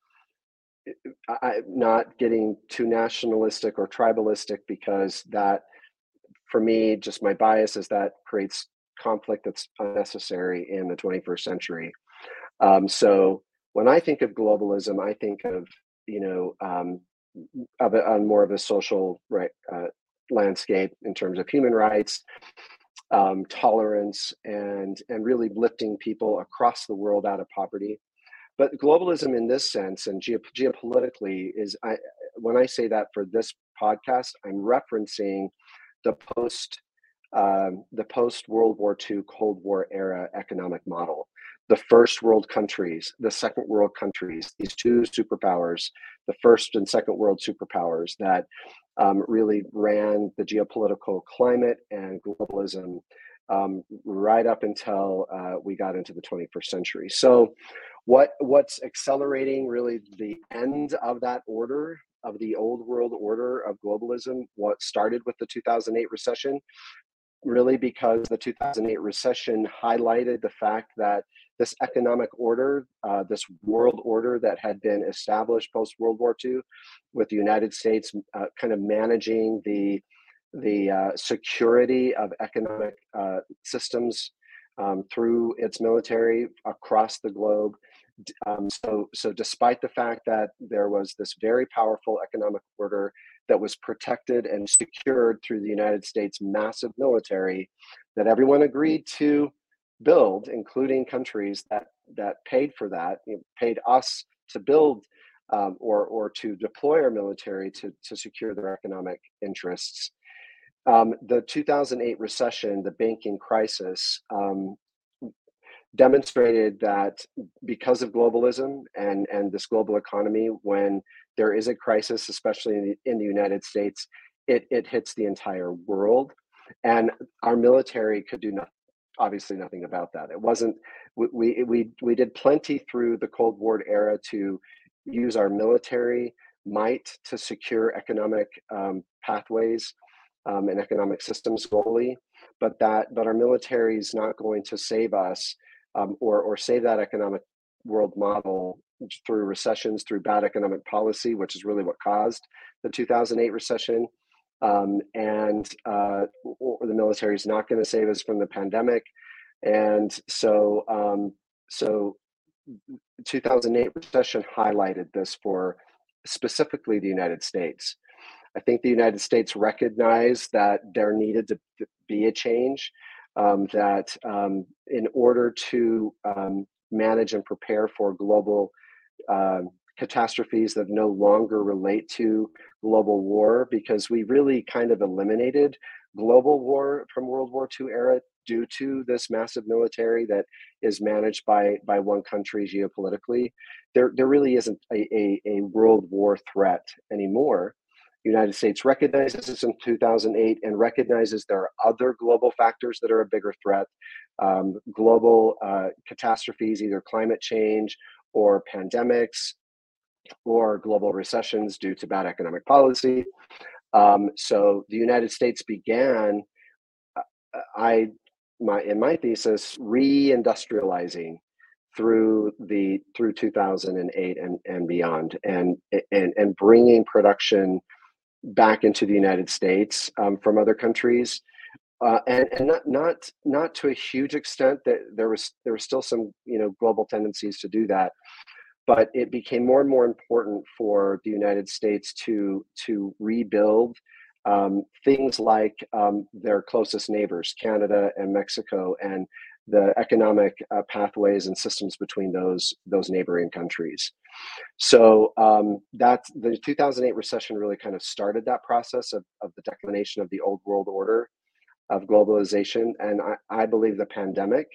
I, not getting too nationalistic or tribalistic because that for me just my bias is that creates conflict that's unnecessary in the 21st century. Um, so when i think of globalism i think of you know um, of on more of a social right uh, landscape in terms of human rights, um, tolerance, and and really lifting people across the world out of poverty. But globalism, in this sense, and geopolitically, is I, when I say that for this podcast, I'm referencing the post um, the post World War II Cold War era economic model the first world countries, the second world countries, these two superpowers, the first and second world superpowers that um, really ran the geopolitical climate and globalism um, right up until uh, we got into the 21st century. So, what what's accelerating really the end of that order of the old world order of globalism? What started with the 2008 recession, really because the 2008 recession highlighted the fact that this economic order, uh, this world order that had been established post World War II, with the United States uh, kind of managing the the uh, security of economic uh, systems um, through its military across the globe, Um, so, so despite the fact that there was this very powerful economic order that was protected and secured through the United States massive military that everyone agreed to build, including countries that that paid for that, you know, paid us to build um, or or to deploy our military to to secure their economic interests. Um, the 2008 recession, the banking crisis, um, demonstrated that because of globalism and, and this global economy, when there is a crisis, especially in the, in the United States, it, it hits the entire world. And our military could do nothing, obviously nothing about that. It wasn't, we, we, we did plenty through the Cold War era to use our military might to secure economic um, pathways um, and economic systems globally but that but our military is not going to save us um, or, or save that economic world model through recessions, through bad economic policy, which is really what caused the 2008 recession. Um, and uh, the military is not going to save us from the pandemic. And so, um, so 2008 recession highlighted this for specifically the United States. I think the United States recognized that there needed to be a change um, that um, in order to um, manage and prepare for global um, catastrophes that no longer relate to global war, because we really kind of eliminated global war from World War II era due to this massive military that is managed by by one country geopolitically. There, there really isn't a, a, a world war threat anymore. The United States recognizes this in 2008 and recognizes there are other global factors that are a bigger threat. Um, global uh, catastrophes, either climate change or pandemics or global recessions due to bad economic policy. Um, so the United States began, uh, I my in my thesis, reindustrializing through the through 2008 and, and beyond, and and and bringing production back into the United States um, from other countries. Uh, and, and not not not to a huge extent that there was there was still some you know global tendencies to do that but it became more and more important for the United States to to rebuild um, things like um, their closest neighbors, Canada and Mexico, and the economic uh, pathways and systems between those those neighboring countries. So um, that the 2008 recession really kind of started that process of, of the declination of the old world order of globalization, and I, I believe the pandemic,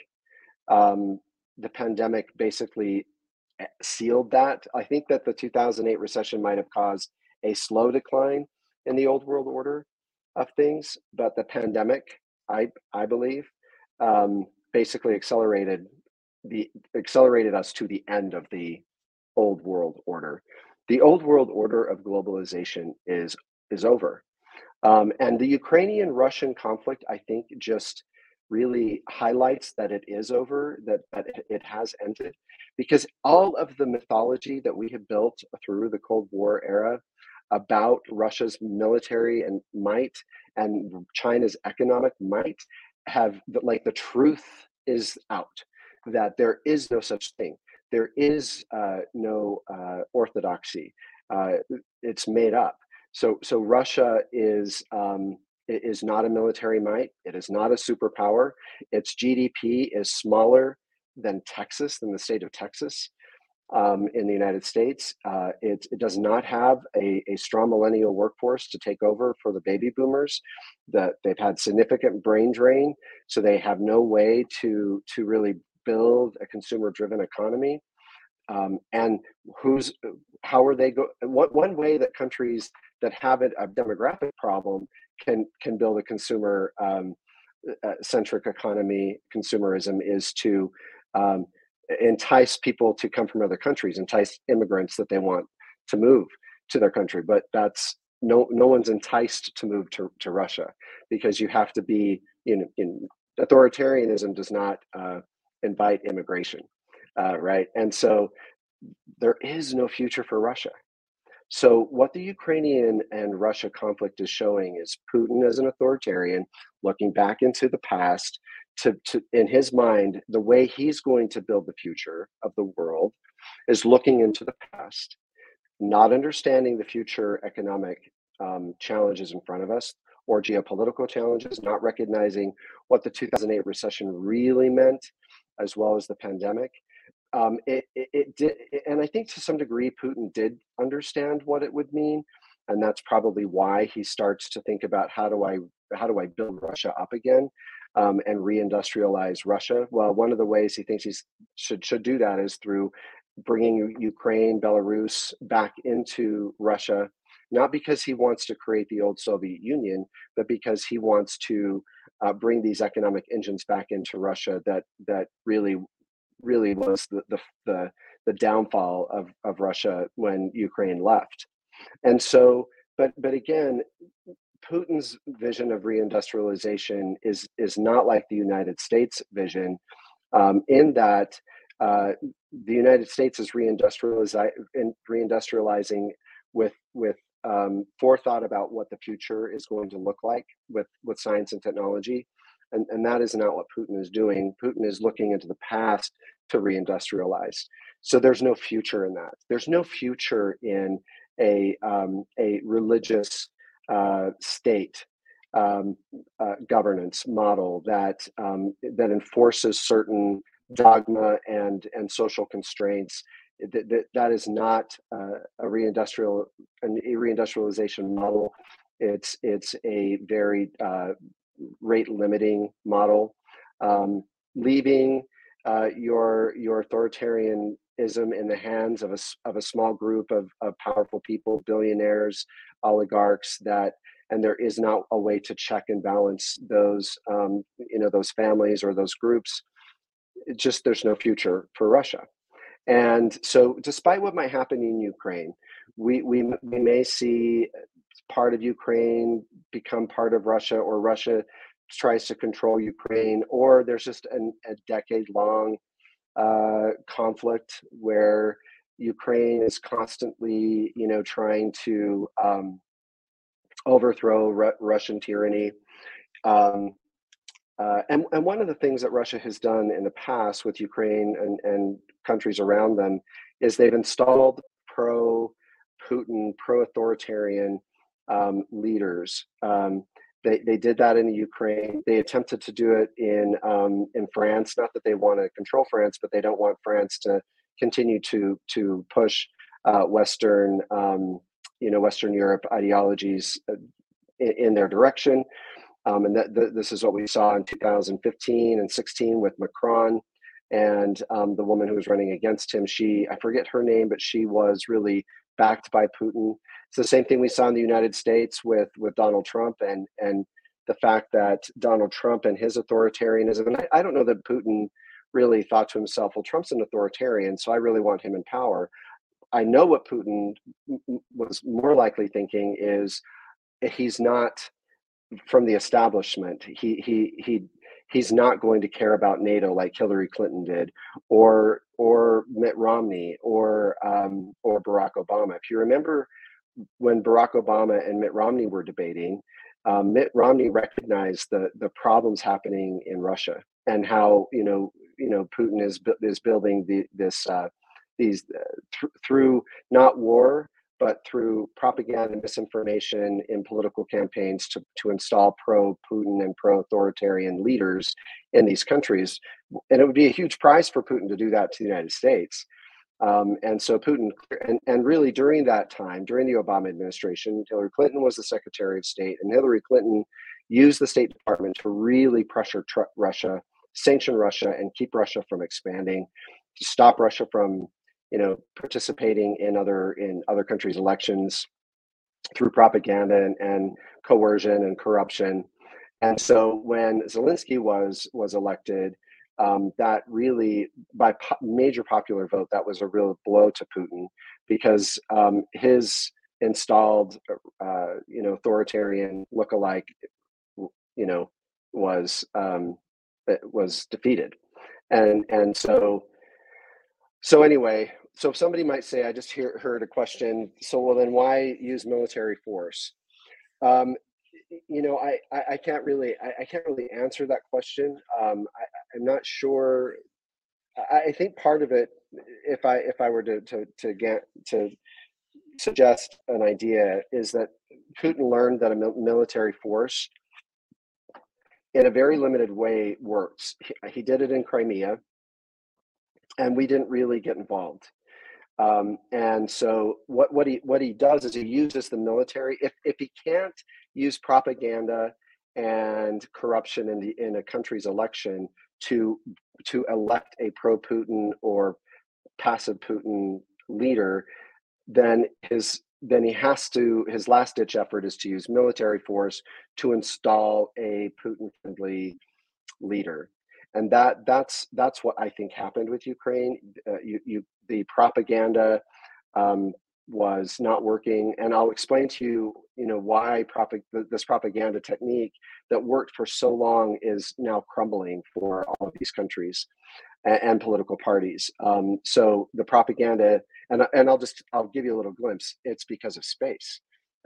um, the pandemic basically sealed that. I think that the 2008 recession might have caused a slow decline in the old world order of things, but the pandemic, I I believe, um, basically accelerated the accelerated us to the end of the old world order. The old world order of globalization is is over. Um, and the Ukrainian Russian conflict, I think, just really highlights that it is over, that, that it has ended, because all of the mythology that we have built through the Cold War era about Russia's military and might and China's economic might have like the truth is out that there is no such thing. There is uh, no uh, orthodoxy. Uh, it's made up. So so russia is um, is not a military might it is not a superpower its gdp is smaller than texas than the state of texas um, in the United States. Uh, it, it, does not have a, a, strong millennial workforce to take over for the baby boomers. That they've had significant brain drain, so they have no way to to really build a consumer-driven economy. Um, and who's how are they go? What one way that countries that have a demographic problem can can build a consumer um, centric economy, consumerism is to um, entice people to come from other countries, entice immigrants that they want to move to their country. But that's no no one's enticed to move to, to Russia because you have to be in in authoritarianism does not uh, invite immigration, uh, right? And so there is no future for Russia. So what the Ukrainian and Russia conflict is showing is Putin as an authoritarian looking back into the past to, to in his mind, the way he's going to build the future of the world is looking into the past, not understanding the future economic um, challenges in front of us or geopolitical challenges, not recognizing what the 2008 recession really meant, as well as the pandemic. Um, it, it, it did, and I think to some degree, Putin did understand what it would mean, and that's probably why he starts to think about how do I how do I build Russia up again um, and reindustrialize Russia. Well, one of the ways he thinks he should should do that is through bringing Ukraine, Belarus back into Russia, not because he wants to create the old Soviet Union, but because he wants to uh, bring these economic engines back into Russia that that really really was the the the, the downfall of, of Russia when Ukraine left. And so, but but again, Putin's vision of reindustrialization is is not like the United States vision, um, in that uh, the United States is reindustrializing reindustrializing with with um, forethought about what the future is going to look like with with science and technology, and and that is not what Putin is doing. Putin is looking into the past to reindustrialize. So there's no future in that. There's no future in a um, a religious uh, state um, uh, governance model that um, that enforces certain dogma and and social constraints. That, that, that is not uh, a reindustrial an, reindustrialization model. It's it's a very uh, rate limiting model, um, leaving uh, your your authoritarian ism in the hands of a, of a small group of, of powerful people, billionaires, oligarchs that and there is not a way to check and balance those um, you know those families or those groups. It just there's no future for russia. And so despite what might happen in ukraine we we, we may see part of ukraine become part of russia or russia tries to control ukraine or there's just an, a decade long uh, conflict where Ukraine is constantly, you know, trying to um, overthrow Ru- Russian tyranny. Um, uh, and, and one of the things that Russia has done in the past with Ukraine and, and countries around them is they've installed pro Putin, pro authoritarian um, leaders. Um, they, they did that in the Ukraine. They attempted to do it in um, in France. Not that they want to control France, but they don't want France to continue to to push uh, Western um, you know Western Europe ideologies uh, in, in their direction. Um, and that, this is what we saw in 2015 and 16 with Macron and um, the woman who was running against him. She I forget her name, but she was really backed by Putin. It's the same thing we saw in the United States with with Donald Trump and and the fact that Donald Trump and his authoritarianism. And I, I don't know that Putin really thought to himself, well, Trump's an authoritarian, so I really want him in power. I know what Putin was more likely thinking is he's not from the establishment. He he he he's not going to care about NATO like Hillary Clinton did, or or Mitt Romney, or um, or Barack Obama. If you remember when Barack Obama and Mitt Romney were debating, um, Mitt Romney recognized the the problems happening in Russia and how you know you know Putin is is building the, this uh, these uh, th- through not war but through propaganda and misinformation in political campaigns to, to install pro Putin and pro authoritarian leaders in these countries. And it would be a huge prize for Putin to do that to the United States. Um, and so Putin, and, and really during that time, during the Obama administration, Hillary Clinton was the Secretary of State, and Hillary Clinton used the State Department to really pressure tr- Russia, sanction Russia, and keep Russia from expanding, to stop Russia from you know, participating in other in other countries' elections through propaganda and, and coercion and corruption. And so when Zelensky was was elected, um, that really, by po- major popular vote, that was a real blow to Putin because um, his installed, uh, you know, authoritarian look-alike you know, was um, was defeated, and and so so anyway, so if somebody might say, I just hear, heard a question. So, well, then why use military force? Um, you know, I, I, I can't really I, I, can't really answer that question. Um, I, am not sure. I, I, think part of it, if I if I were to to to get to suggest an idea, is that Putin learned that a military force, in a very limited way, works. He, he did it in Crimea, and we didn't really get involved. Um, and so what, what he what he does is he uses the military. If if he can't use propaganda and corruption in the in a country's election to to elect a pro Putin or passive Putin leader, then his then he has to his last ditch effort is to use military force to install a Putin friendly leader and that that's that's what I think happened with Ukraine. Uh, you, you the propaganda um, was not working, and I'll explain to you, you know, why prop- this propaganda technique that worked for so long is now crumbling for all of these countries and, and political parties. Um, so the propaganda, and and I'll just I'll give you a little glimpse. It's because of space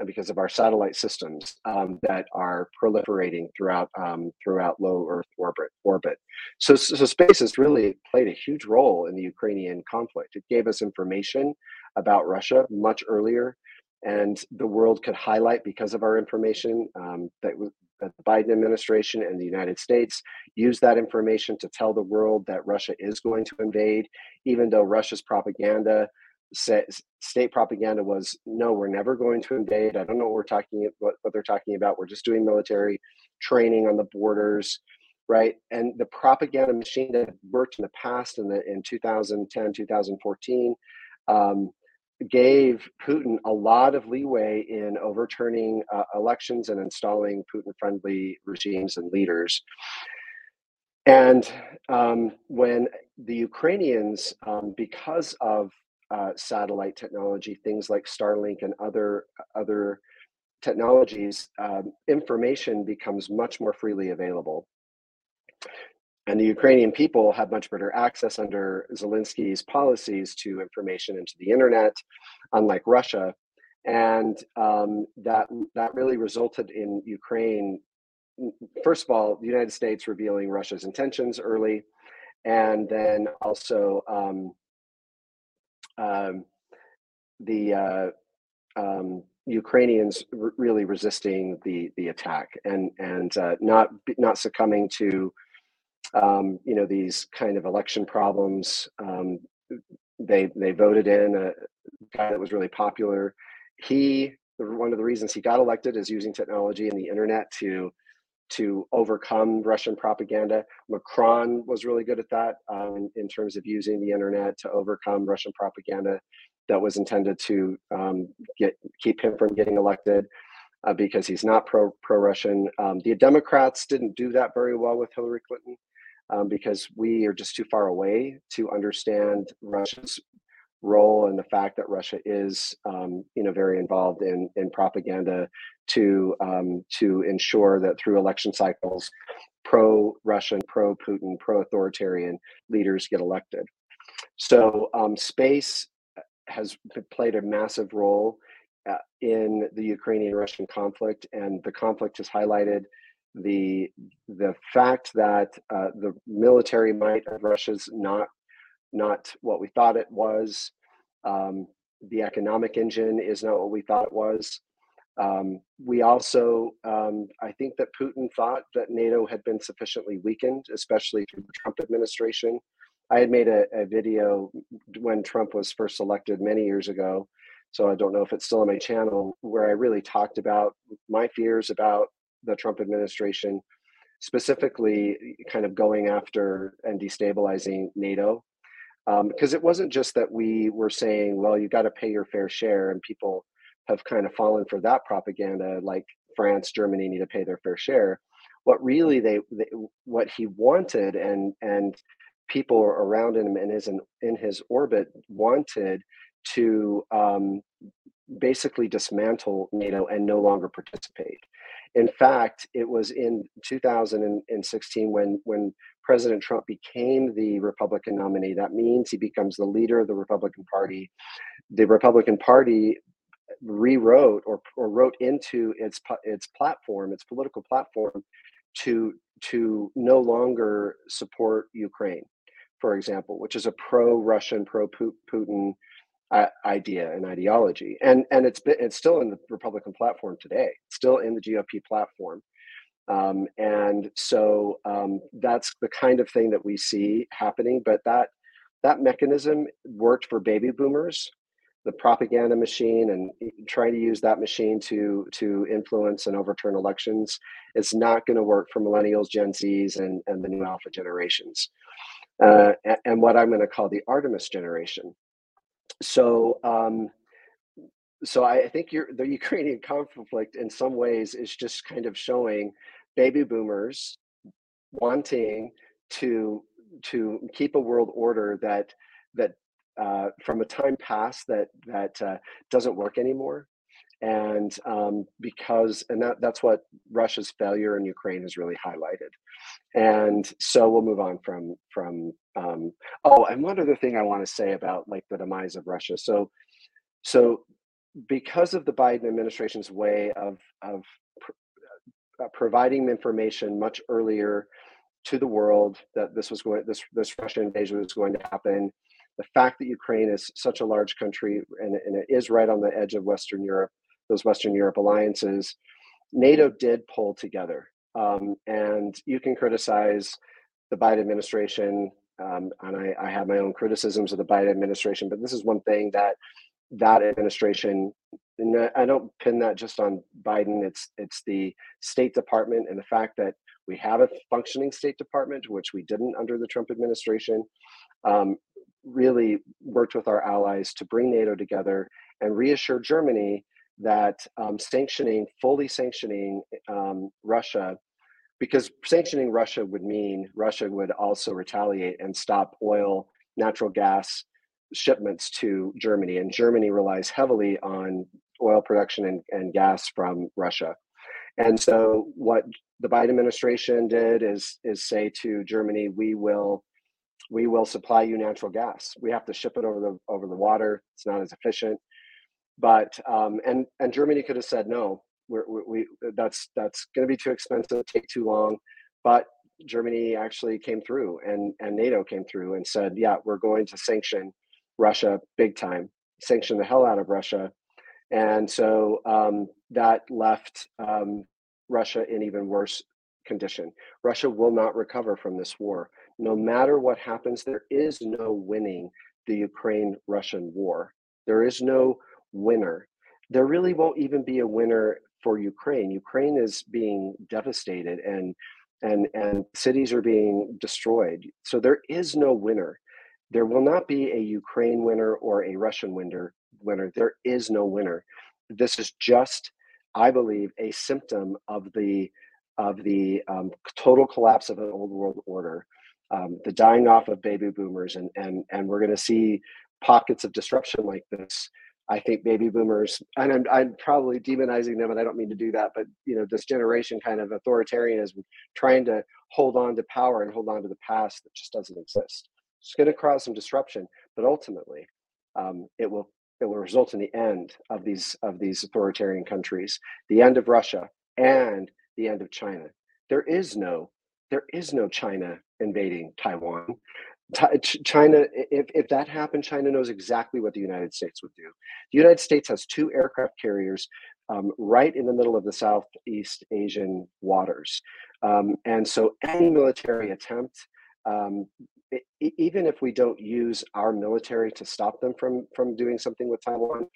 because of our satellite systems um, that are proliferating throughout um, throughout low Earth orbit. Orbit. So, so space has really played a huge role in the Ukrainian conflict. It gave us information about Russia much earlier, and the world could highlight because of our information um, that, that the Biden administration and the United States use that information to tell the world that Russia is going to invade, even though Russia's propaganda state propaganda was no we're never going to invade. I don't know what we're talking what, what they're talking about. We're just doing military training on the borders right? And the propaganda machine that worked in the past in the in 2010 2014 um, gave putin a lot of leeway in overturning uh, elections and installing putin friendly regimes and leaders. And um, when the Ukrainians, um, because of uh, satellite technology, things like Starlink and other other technologies, um, information becomes much more freely available. And the Ukrainian people have much better access under Zelensky's policies to information into the internet, unlike Russia. And um, that that really resulted in Ukraine, first of all, the United States revealing Russia's intentions early, and then also um, um, the uh, um, Ukrainians r- really resisting the the attack and and uh, not not succumbing to um, you know these kind of election problems. Um, they they voted in a guy that was really popular. He one of the reasons he got elected is using technology and the internet to to overcome Russian propaganda. Macron was really good at that um, in terms of using the internet to overcome Russian propaganda that was intended to um, get keep him from getting elected uh, because he's not pro pro Russian. Um, the Democrats didn't do that very well with Hillary Clinton um, because we are just too far away to understand Russia's role and the fact that Russia is, um, you know, very involved in in propaganda to um, to ensure that through election cycles, pro-Russian, pro-Putin, pro-authoritarian leaders get elected. So um, space has played a massive role uh, in the Ukrainian-Russian conflict, and the conflict has highlighted the the fact that uh, the military might of Russia's not not what we thought it was. Um, the economic engine is not what we thought it was. Um, we also, um, I think that Putin thought that NATO had been sufficiently weakened, especially through the Trump administration. I had made a, a, video when Trump was first elected many years ago, so I don't know if it's still on my channel, where I really talked about my fears about the Trump administration, specifically kind of going after and destabilizing NATO because um, it wasn't just that we were saying, well, you got to pay your fair share, and people have kind of fallen for that propaganda, like France, Germany need to pay their fair share. What really they, they what he wanted, and and people around him in his in his orbit wanted to um, basically dismantle NATO and no longer participate. In fact, it was in 2016 when when President Trump became the Republican nominee. That means he becomes the leader of the Republican Party. The Republican Party rewrote or, or wrote into its its platform, its political platform, to to no longer support Ukraine, for example, which is a pro-Russian, pro-Putin uh, idea and ideology, and and it's been, it's still in the Republican platform today, still in the GOP platform. Um, and so um, that's the kind of thing that we see happening. But that that mechanism worked for baby boomers, the propaganda machine, and trying to use that machine to to influence and overturn elections is not going to work for millennials, Gen Zs, and and the new alpha generations. Uh, and, and what I'm going to call the Artemis generation. So um, so I think the Ukrainian conflict, in some ways, is just kind of showing baby boomers wanting to to keep a world order that that uh, from a time past that that uh, doesn't work anymore. And um, because and that, that's what russia's failure in ukraine has really highlighted. And so we'll move on from from um, oh and one other thing i want to say about like the demise of russia. So so because of the biden administration's way of of uh, providing information much earlier to the world that this was going this this Russian invasion was going to happen. The fact that Ukraine is such a large country and, and it is right on the edge of Western Europe, those Western Europe alliances, NATO did pull together. Um, and you can criticize the Biden administration, um, and I, I have my own criticisms of the Biden administration, but this is one thing that that administration and I don't pin that just on Biden. It's it's the State Department and the fact that we have a functioning State Department, which we didn't under the Trump administration. Um, really worked with our allies to bring NATO together and reassure Germany that um, sanctioning, fully sanctioning um, Russia, because sanctioning Russia would mean Russia would also retaliate and stop oil, natural gas, shipments to Germany, and Germany relies heavily on oil production and, and gas from Russia. And so, what the Biden administration did is is say to Germany, "We will, we will supply you natural gas. We have to ship it over the over the water. It's not as efficient." But um, and and Germany could have said no. We're, we, we that's that's going to be too expensive, take too long. But Germany actually came through, and and NATO came through and said, "Yeah, we're going to sanction Russia big time, sanction the hell out of Russia. And so um, that left um, Russia in even worse condition. Russia will not recover from this war. No matter what happens, there is no winning the Ukraine Russian war. There is no winner. There really won't even be a winner for Ukraine. Ukraine is being devastated and and and cities are being destroyed. So there is no winner. There will not be a Ukraine winner or a Russian winner. Winner. There is no winner. This is just, I believe, a symptom of the of the um, total collapse of an old world order, um, the dying off of baby boomers, and and and we're going to see pockets of disruption like this. I think baby boomers, and I'm, I'm probably demonizing them, and I don't mean to do that, but you know, this generation kind of authoritarianism, trying to hold on to power and hold on to the past that just doesn't exist. It's going to cause some disruption, but ultimately, um, it will it will result in the end of these of these authoritarian countries, the end of Russia, and the end of China. There is no there is no China invading Taiwan. China, if, if that happened, China knows exactly what the United States would do. The United States has two aircraft carriers um, right in the middle of the Southeast Asian waters. Um, and so any military attempt um, even if we don't use our military to stop them from from doing something with Taiwan,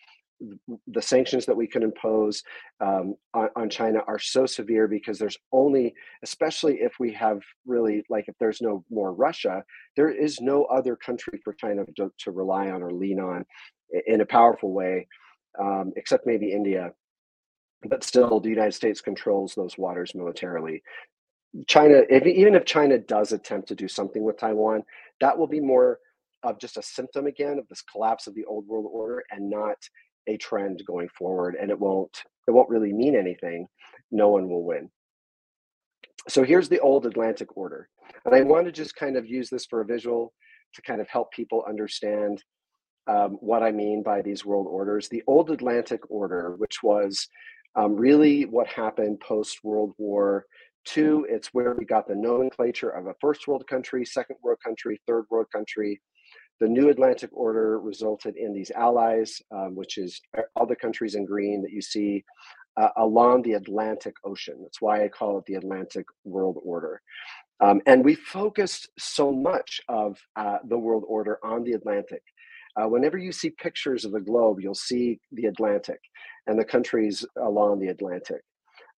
the sanctions that we can impose um, on, on, China are so severe because there's only, especially if we have really like if there's no more Russia, there is no other country for China to, to rely on or lean on in a powerful way, um, except maybe India. But still, the United States controls those waters militarily. China, if, even if China does attempt to do something with Taiwan, that will be more of just a symptom again of this collapse of the old world order and not a trend going forward. And it won't it won't really mean anything. No one will win. So here's the old Atlantic order. And I want to just kind of use this for a visual to kind of help people understand um, what I mean by these world orders. The old Atlantic Order, which was um, really what happened post World War II, it's where we got the nomenclature of a first world country, second world country, third world country. The new Atlantic Order resulted in these allies, um, which is all the countries in green that you see uh, along the Atlantic Ocean. That's why I call it the Atlantic World Order. Um, and we focused so much of uh, the world order on the Atlantic. Uh, whenever you see pictures of the globe, you'll see the Atlantic and the countries along the Atlantic.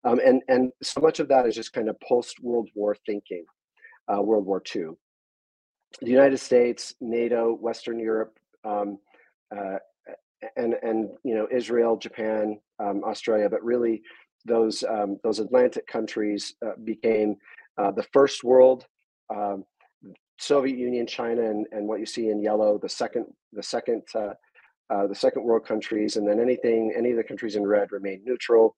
Um, and, and so much of that is just kind of post World War thinking, uh, World War II. The United States, NATO, Western Europe, um, uh, and and you know Israel, Japan, um, Australia, but really those um, those Atlantic countries uh, became uh, the first world. Um, Soviet Union, China, and, and what you see in yellow, the second the second uh, uh, the second world countries, and then anything any of the countries in red remain neutral.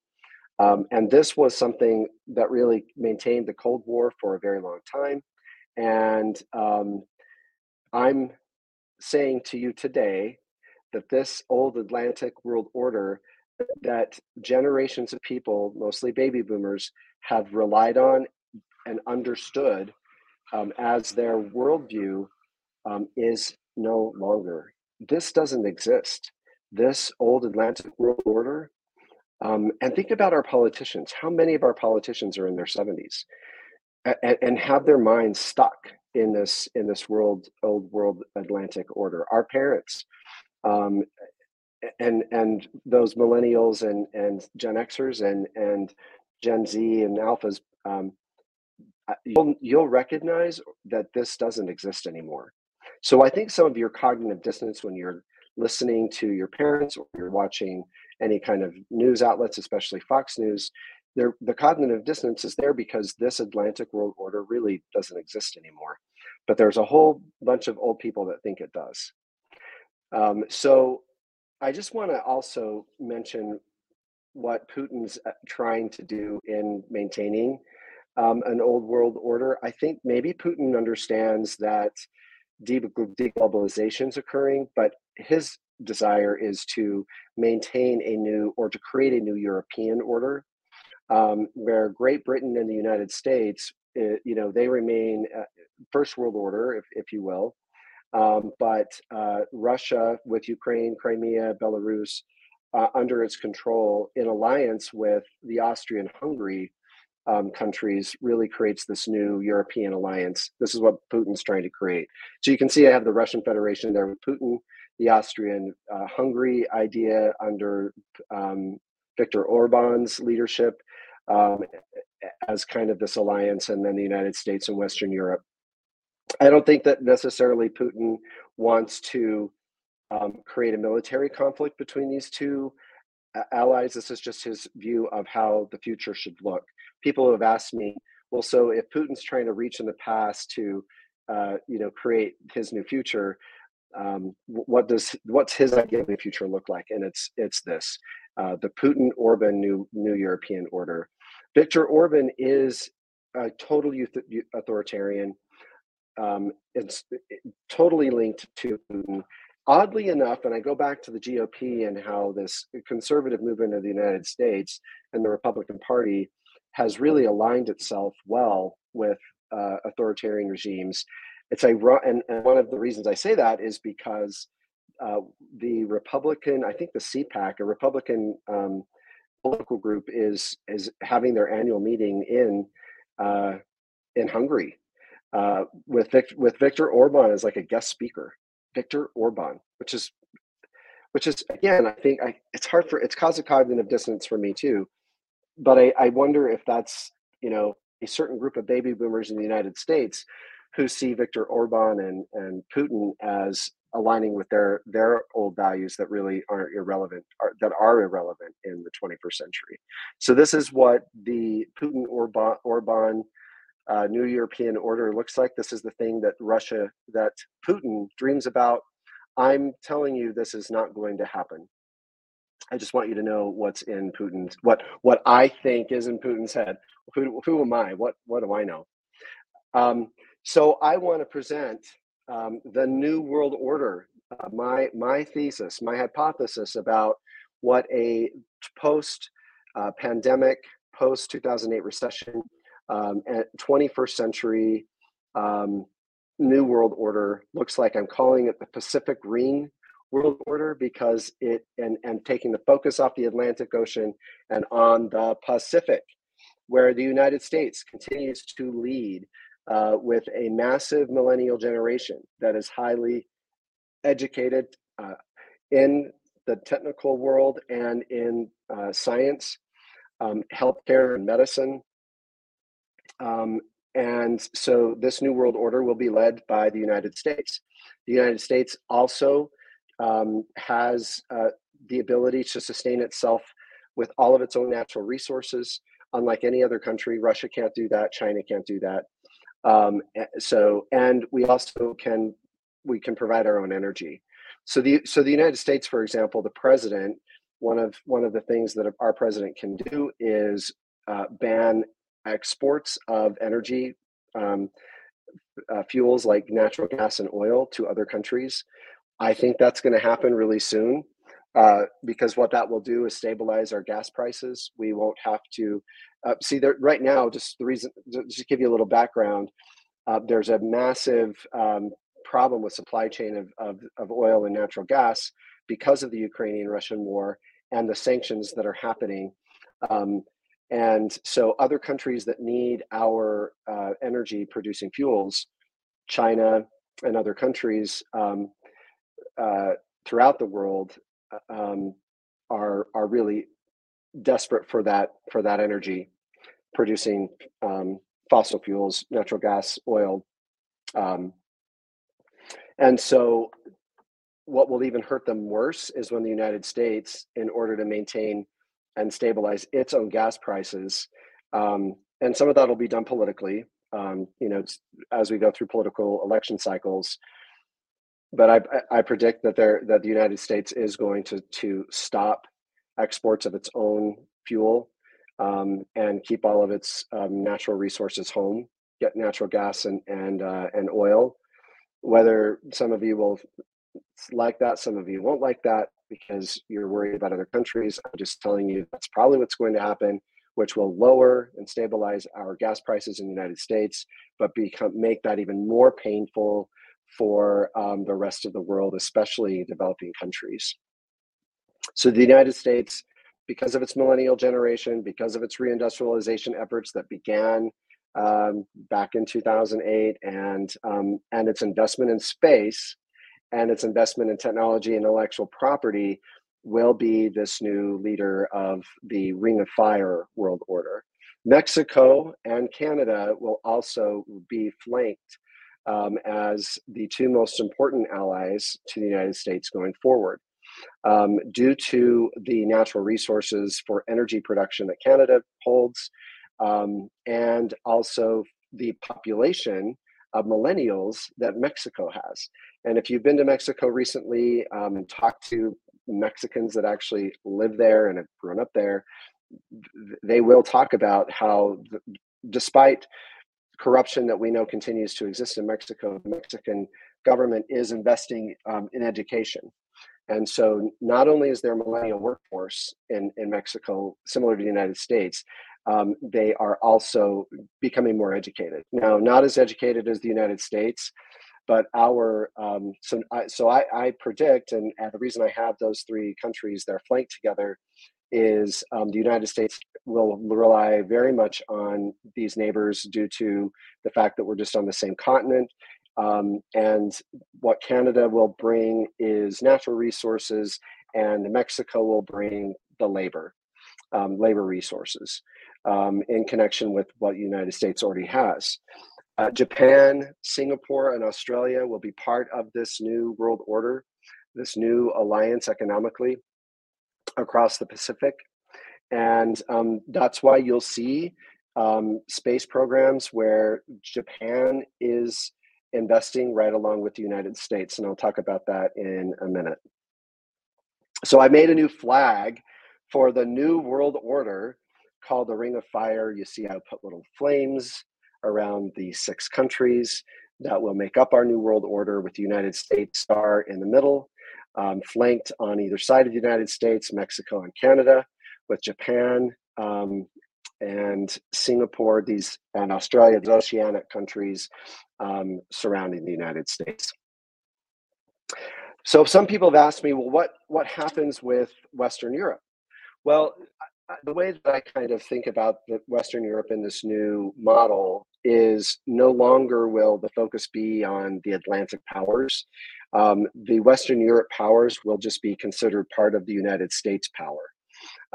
Um, and this was something that really maintained the Cold War for a very long time. And um, I'm saying to you today that this old Atlantic world order that generations of people, mostly baby boomers, have relied on and understood um, as their worldview um, is no longer. This doesn't exist. This old Atlantic world order. Um, and think about our politicians. How many of our politicians are in their 70s and, and have their minds stuck in this in this world old world Atlantic order? Our parents, um, and and those millennials and and Gen Xers and and Gen Z and Alphas, um, you'll you'll recognize that this doesn't exist anymore. So I think some of your cognitive dissonance when you're listening to your parents or you're watching any kind of news outlets, especially Fox News, there the cognitive dissonance is there because this Atlantic world order really doesn't exist anymore. But there's a whole bunch of old people that think it does. Um, so I just want to also mention what Putin's uh, trying to do in maintaining um, an old world order. I think maybe Putin understands that deglobalization is occurring, but his desire is to maintain a new or to create a new European order um, where Great Britain and the United States, uh, you know, they remain uh, first world order, if, if you will. Um, but uh, Russia, with Ukraine, Crimea, Belarus, uh, under its control, in alliance with the Austrian Hungary um, countries, really creates this new European alliance. This is what Putin's trying to create. So you can see I have the Russian Federation there with Putin, the Austrian uh, Hungary idea under um, Viktor Orban's leadership um, as kind of this alliance, and then the United States and Western Europe. I don't think that necessarily Putin wants to um, create a military conflict between these two uh, allies. This is just his view of how the future should look. People have asked me, well, so if Putin's trying to reach in the past to, uh, you know, create his new future, um, what does what's his idea of the future look like? And it's it's this: uh, the Putin Orban new new European order. Viktor Orban is a total authoritarian um, it's totally linked to Putin. Oddly enough, and I go back to the GOP and how this conservative movement of the United States and the Republican Party has really aligned itself well with uh, authoritarian regimes. It's a and, and one of the reasons I say that is because uh, the Republican, I think the CPAC, a Republican um, political group, is is having their annual meeting in uh, in Hungary uh, with Victor, with Viktor Orban as like a guest speaker. Viktor Orban, which is which is again, I think I, it's hard for it's cause of cognitive dissonance for me too. But I, I wonder if that's you know a certain group of baby boomers in the United States who see Viktor Orban and, and Putin as aligning with their their old values that really aren't irrelevant are, that are irrelevant in the 21st century. So this is what the Putin Orban Orban uh, new European order looks like. This is the thing that Russia, that Putin dreams about. I'm telling you, this is not going to happen. I just want you to know what's in Putin's what what I think is in Putin's head. Who, who am I? What what do I know? Um, so I want to present um, the new world order uh, my my thesis, my hypothesis about what a post uh, pandemic, post 2008 recession, um, and 21st century um, new world order looks like. I'm calling it the Pacific Ring world order because it and and taking the focus off the Atlantic Ocean and on the Pacific, where the United States continues to lead uh, with a massive millennial generation that is highly educated uh, in the technical world and in uh, science, um, healthcare, and medicine. Um, and so this new world order will be led by the United States. The United States also um, has uh, the ability to sustain itself with all of its own natural resources. Unlike any other country, Russia can't do that, China can't do that. Um, so, and we also can we can provide our own energy. So the so the United States, for example, the president, one of one of the things that our president can do is uh, ban exports of energy um, uh, fuels like natural gas and oil to other countries. I think that's going to happen really soon uh, because what that will do is stabilize our gas prices. We won't have to uh, see there right now. Just the reason, just give you a little background. Uh, there's a massive um, problem with supply chain of, of, of oil and natural gas because of the Ukrainian Russian war and the sanctions that are happening. Um, and so, other countries that need our uh, energy producing fuels, China and other countries um, uh, throughout the world, uh, um, are are really desperate for that for that energy, producing um, fossil fuels, natural gas, oil, um, and so, what will even hurt them worse is when the United States, in order to maintain and stabilize its own gas prices. Um, and some of that will be done politically, um, you know, as we go through political election cycles. But I, I predict that there that the United States is going to to stop exports of its own fuel um, and keep all of its um, natural resources home, get natural gas and and uh, and oil. Whether some of you will like that, some of you won't like that because you're worried about other countries. I'm just telling you that's probably what's going to happen, which will lower and stabilize our gas prices in the United States, but become make that even more painful for um, the rest of the world, especially developing countries. So the United States, because of its millennial generation, because of its reindustrialization efforts that began um, back in 2008, and um, and its investment in space, and its investment in technology and intellectual property will be this new leader of the Ring of Fire world order. Mexico and Canada will also be flanked um, as the two most important allies to the United States going forward. Um, due to the natural resources for energy production that Canada holds, um, and also the population of millennials that Mexico has. And if you've been to Mexico recently um, and talked to Mexicans that actually live there and have grown up there, they will talk about how, despite corruption that we know continues to exist in Mexico, the Mexican government is investing um, in education. And so, not only is there a millennial workforce in, in Mexico, similar to the United States, um, they are also becoming more educated. Now, not as educated as the United States, but our um, so I, so I, I predict, and, and, the reason I have those three countries they're flanked together is um, the United States will rely very much on these neighbors due to the fact that we're just on the same continent. Um, and what Canada will bring is natural resources, and Mexico will bring the labor, um, labor resources um, in connection with what the United States already has. Uh, Japan, Singapore, and Australia will be part of this new world order, this new alliance economically across the Pacific. And um, that's why you'll see um, space programs where Japan is investing right along with the United States. And I'll talk about that in a minute. So I made a new flag for the new world order called the Ring of Fire. You see, I put little flames around the six countries. that will make up our New World Order with the United States star in the middle, um, flanked on either side of the United States, Mexico, and Canada, with Japan um, and Singapore, these and Australia, the oceanic countries um, surrounding the United States. So some people have asked me, well, what what happens with Western Europe? Well, the way that I kind of think about the Western Europe in this new model is no longer will the focus be on the Atlantic powers. Um, the Western Europe powers will just be considered part of the United States power.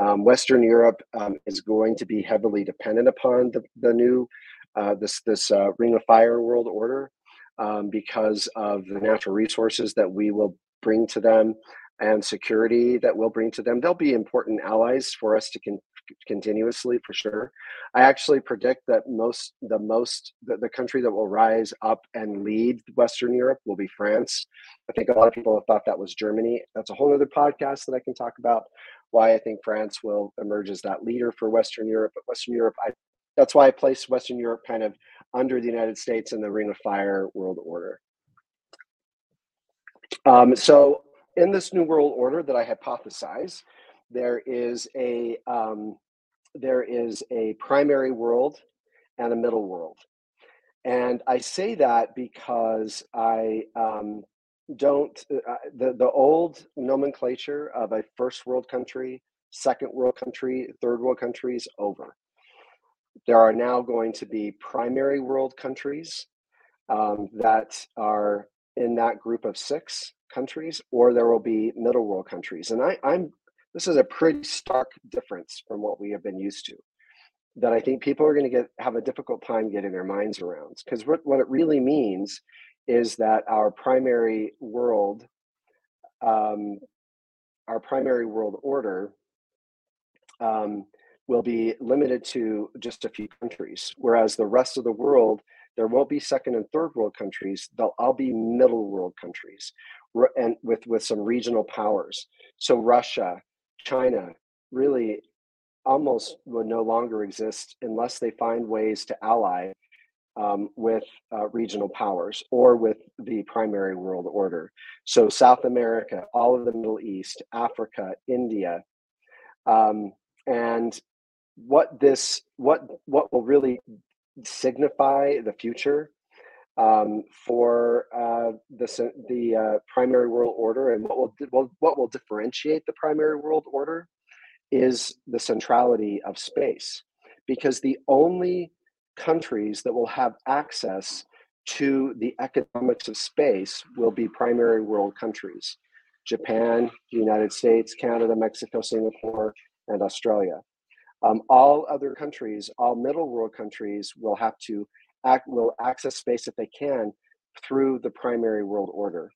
Um, Western Europe um, is going to be heavily dependent upon the, the new uh, this this uh, Ring of Fire world order um, because of the natural resources that we will bring to them and security that we'll bring to them. They'll be important allies for us to con- continuously, for sure. I actually predict that most the most the, the country that will rise up and lead Western Europe will be France. I think a lot of people have thought that was Germany. That's a whole other podcast that I can talk about why I think France will emerge as that leader for Western Europe. But Western Europe, I that's why I place Western Europe kind of under the United States in the Ring of Fire world order. Um, so in this new world order that I hypothesize, there is a um, there is a primary world and a middle world, and I say that because I um, don't uh, the the old nomenclature of a first world country, second world country, third world country is over. There are now going to be primary world countries um, that are in that group of six countries, or there will be middle world countries. And I, I'm this is a pretty stark difference from what we have been used to. That I think people are going to get have a difficult time getting their minds around because what, what it really means is that our primary world, um, our primary world order, um, will be limited to just a few countries, whereas the rest of the world there won't be second and third world countries. They'll all be middle world countries, and with with some regional powers. So Russia, China, really almost will no longer exist unless they find ways to ally um, with uh, regional powers or with the primary world order. So South America, all of the Middle East, Africa, India, um, and what this what what will really signify the future um, for uh, the the uh, primary world order, and what will what will differentiate the primary world order is the centrality of space, because the only countries that will have access to the economics of space will be primary world countries: Japan, the United States, Canada, Mexico, Singapore, and Australia. Um, all other countries, all middle world countries, will have to act, will access space if they can through the primary world order.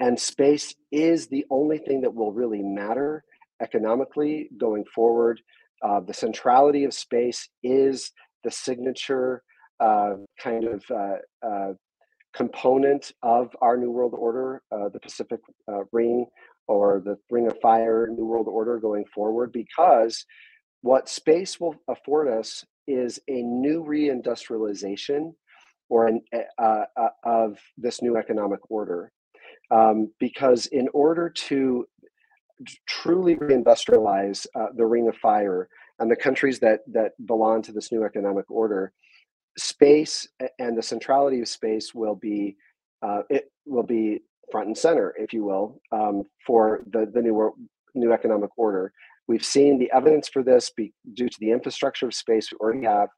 And space is the only thing that will really matter economically going forward. Uh, the centrality of space is the signature uh, kind of uh, uh component of our New World Order, uh, the Pacific uh, Ring or the Ring of Fire New World Order going forward, because what space will afford us is a new reindustrialization or an, eh, of this new economic order. Um, because in order to truly reindustrialize uh, the Ring of Fire and the countries that that belong to this new economic order, space and the centrality of space will be uh, it will be front and center, if you will, um, for the the new new economic order. We've seen the evidence for this be due to the infrastructure of space we already have.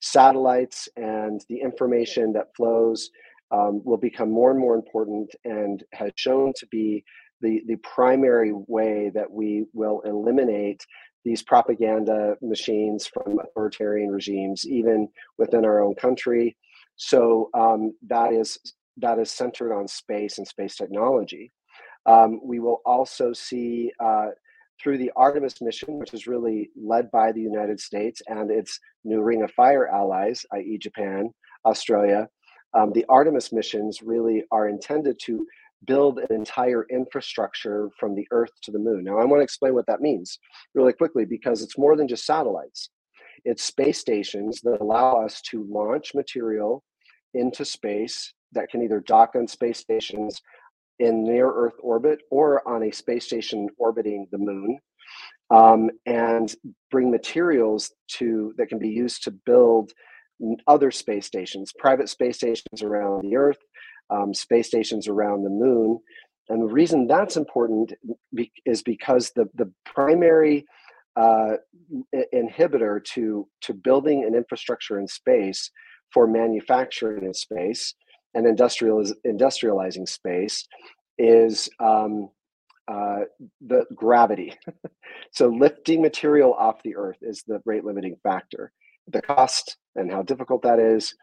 Satellites and the information that flows um, will become more and more important and has shown to be the, the primary way that we will eliminate these propaganda machines from authoritarian regimes, even within our own country. So um, that is that is centered on space and space technology. Um, we will also see uh, through the Artemis mission, which is really led by the United States and its new Ring of Fire allies, i.e., Japan, Australia. Um, the Artemis missions really are intended to build an entire infrastructure from the Earth to the moon. Now, I want to explain what that means really quickly because it's more than just satellites. It's space stations that allow us to launch material into space that can either dock on space stations in near Earth orbit or on a space station orbiting the moon, um, and bring materials to that can be used to build other space stations, private space stations around the Earth, um, space stations around the moon. And the reason that's important be- is because the, the primary uh, inhibitor to, to building an infrastructure in space for manufacturing in space and industrializ- industrializing space is um, uh, the gravity. so lifting material off the earth is the rate limiting factor. The cost and how difficult that is.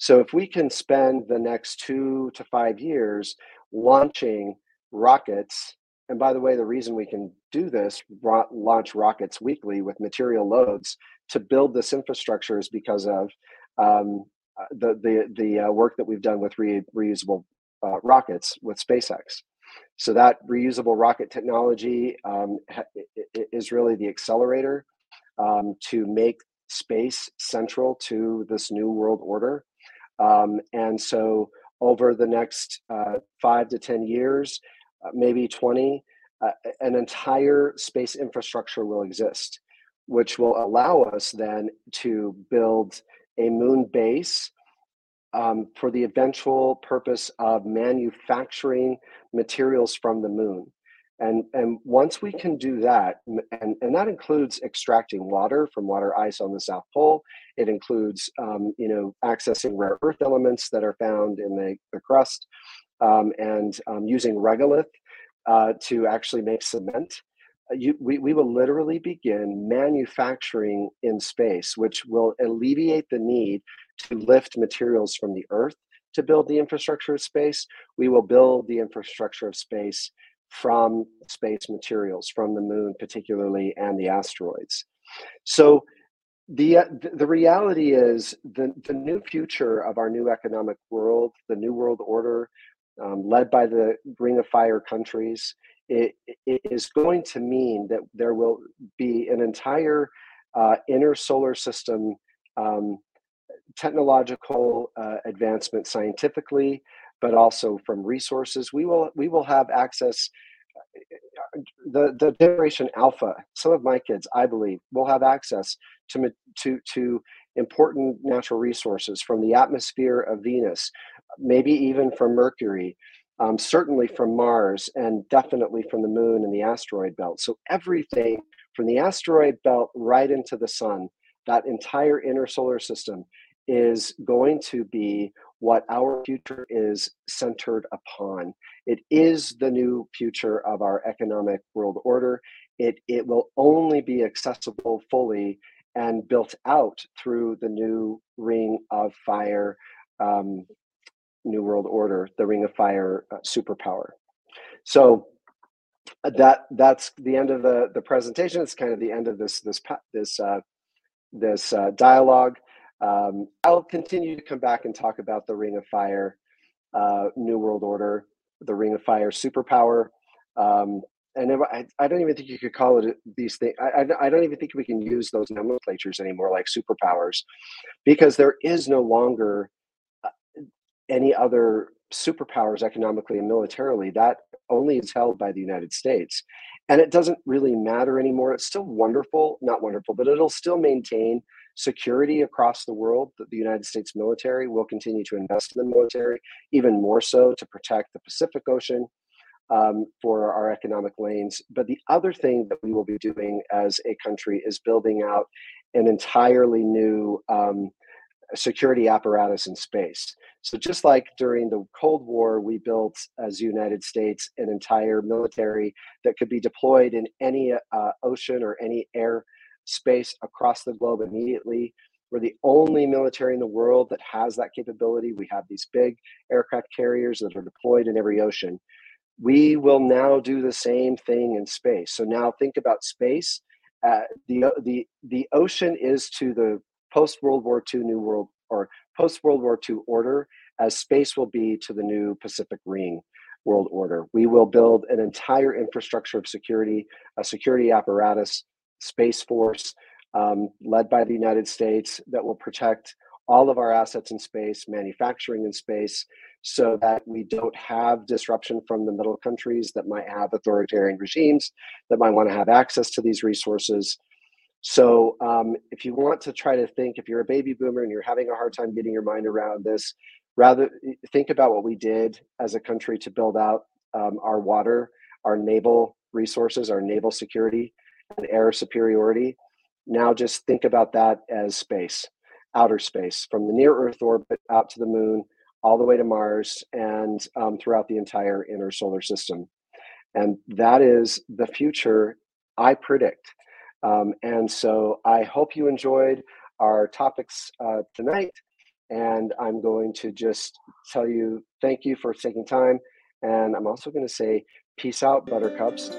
So if we can spend the next two to five years launching rockets, and by the way, the reason we can do this, launch rockets weekly with material loads to build this infrastructure is because of um, uh, the the the uh, work that we've done with re- reusable uh, rockets with SpaceX. So that reusable rocket technology um, is really the accelerator um, to make space central to this new world order. Um, and so over the next uh, five to 10 years, uh, maybe 20, uh, an entire space infrastructure will exist, which will allow us then to build a moon base um, for the eventual purpose of manufacturing materials from the moon. And, and once we can do that, and, and that includes extracting water from water ice on the South Pole, it includes um, you know accessing rare earth elements that are found in the, the crust, um, and um, using regolith uh, to actually make cement. Uh, you, we, we will literally begin manufacturing in space, which will alleviate the need to lift materials from the earth to build the infrastructure of space. We will build the infrastructure of space from space materials, from the moon particularly, and the asteroids. So the uh, the reality is the the new future of our new economic world, the new world order, um, led by the Ring of Fire countries, it, it is going to mean that there will be an entire uh, inner solar system um, technological uh, advancement scientifically, but also from resources. We will we will have access. The the generation alpha, some of my kids, I believe, will have access to to to important natural resources from the atmosphere of Venus, maybe even from Mercury, um, certainly from Mars, and definitely from the Moon and the asteroid belt. So everything from the asteroid belt right into the sun, that entire inner solar system is going to be what our future is centered upon. It is the new future of our economic world order. It, it will only be accessible fully and built out through the new Ring of Fire um, New World Order, the Ring of Fire uh, superpower. So uh, that that's the end of the the presentation. It's kind of the end of this this this uh, this uh, dialogue. Um, I'll continue to come back and talk about the Ring of Fire, uh, New World Order, the Ring of Fire superpower. Um, and I, I don't even think you could call it these things. I, I don't even think we can use those nomenclatures anymore, like superpowers, because there is no longer uh, any other superpowers economically and militarily. That only is held by the United States. And it doesn't really matter anymore. It's still wonderful, not wonderful, but it'll still maintain security across the world. The United States military will continue to invest in the military, even more so to protect the Pacific Ocean um, for our economic lanes. But the other thing that we will be doing as a country is building out an entirely new um, security apparatus in space. So just like during the Cold War, we built as the United States an entire military that could be deployed in any uh, ocean or any air space across the globe immediately. We're the only military in the world that has that capability. We have these big aircraft carriers that are deployed in every ocean. We will now do the same thing in space. So now think about space. Uh, the the the ocean is to the post World War II New World or post World War II order as space will be to the new Pacific Ring world order. We will build an entire infrastructure of security, a security apparatus Space Force, um, led by the United States, that will protect all of our assets in space, manufacturing in space, so that we don't have disruption from the middle countries that might have authoritarian regimes that might want to have access to these resources. So, um, if you want to try to think, if you're a baby boomer and you're having a hard time getting your mind around this, rather think about what we did as a country to build out um, our water, our naval resources, our naval security, and air superiority. Now, just think about that as space, outer space, from the near Earth orbit out to the moon, all the way to Mars, and um, throughout the entire inner solar system. And that is the future I predict. Um, and so I hope you enjoyed our topics uh, tonight. And I'm going to just tell you thank you for taking time. And I'm also going to say, peace out, buttercups.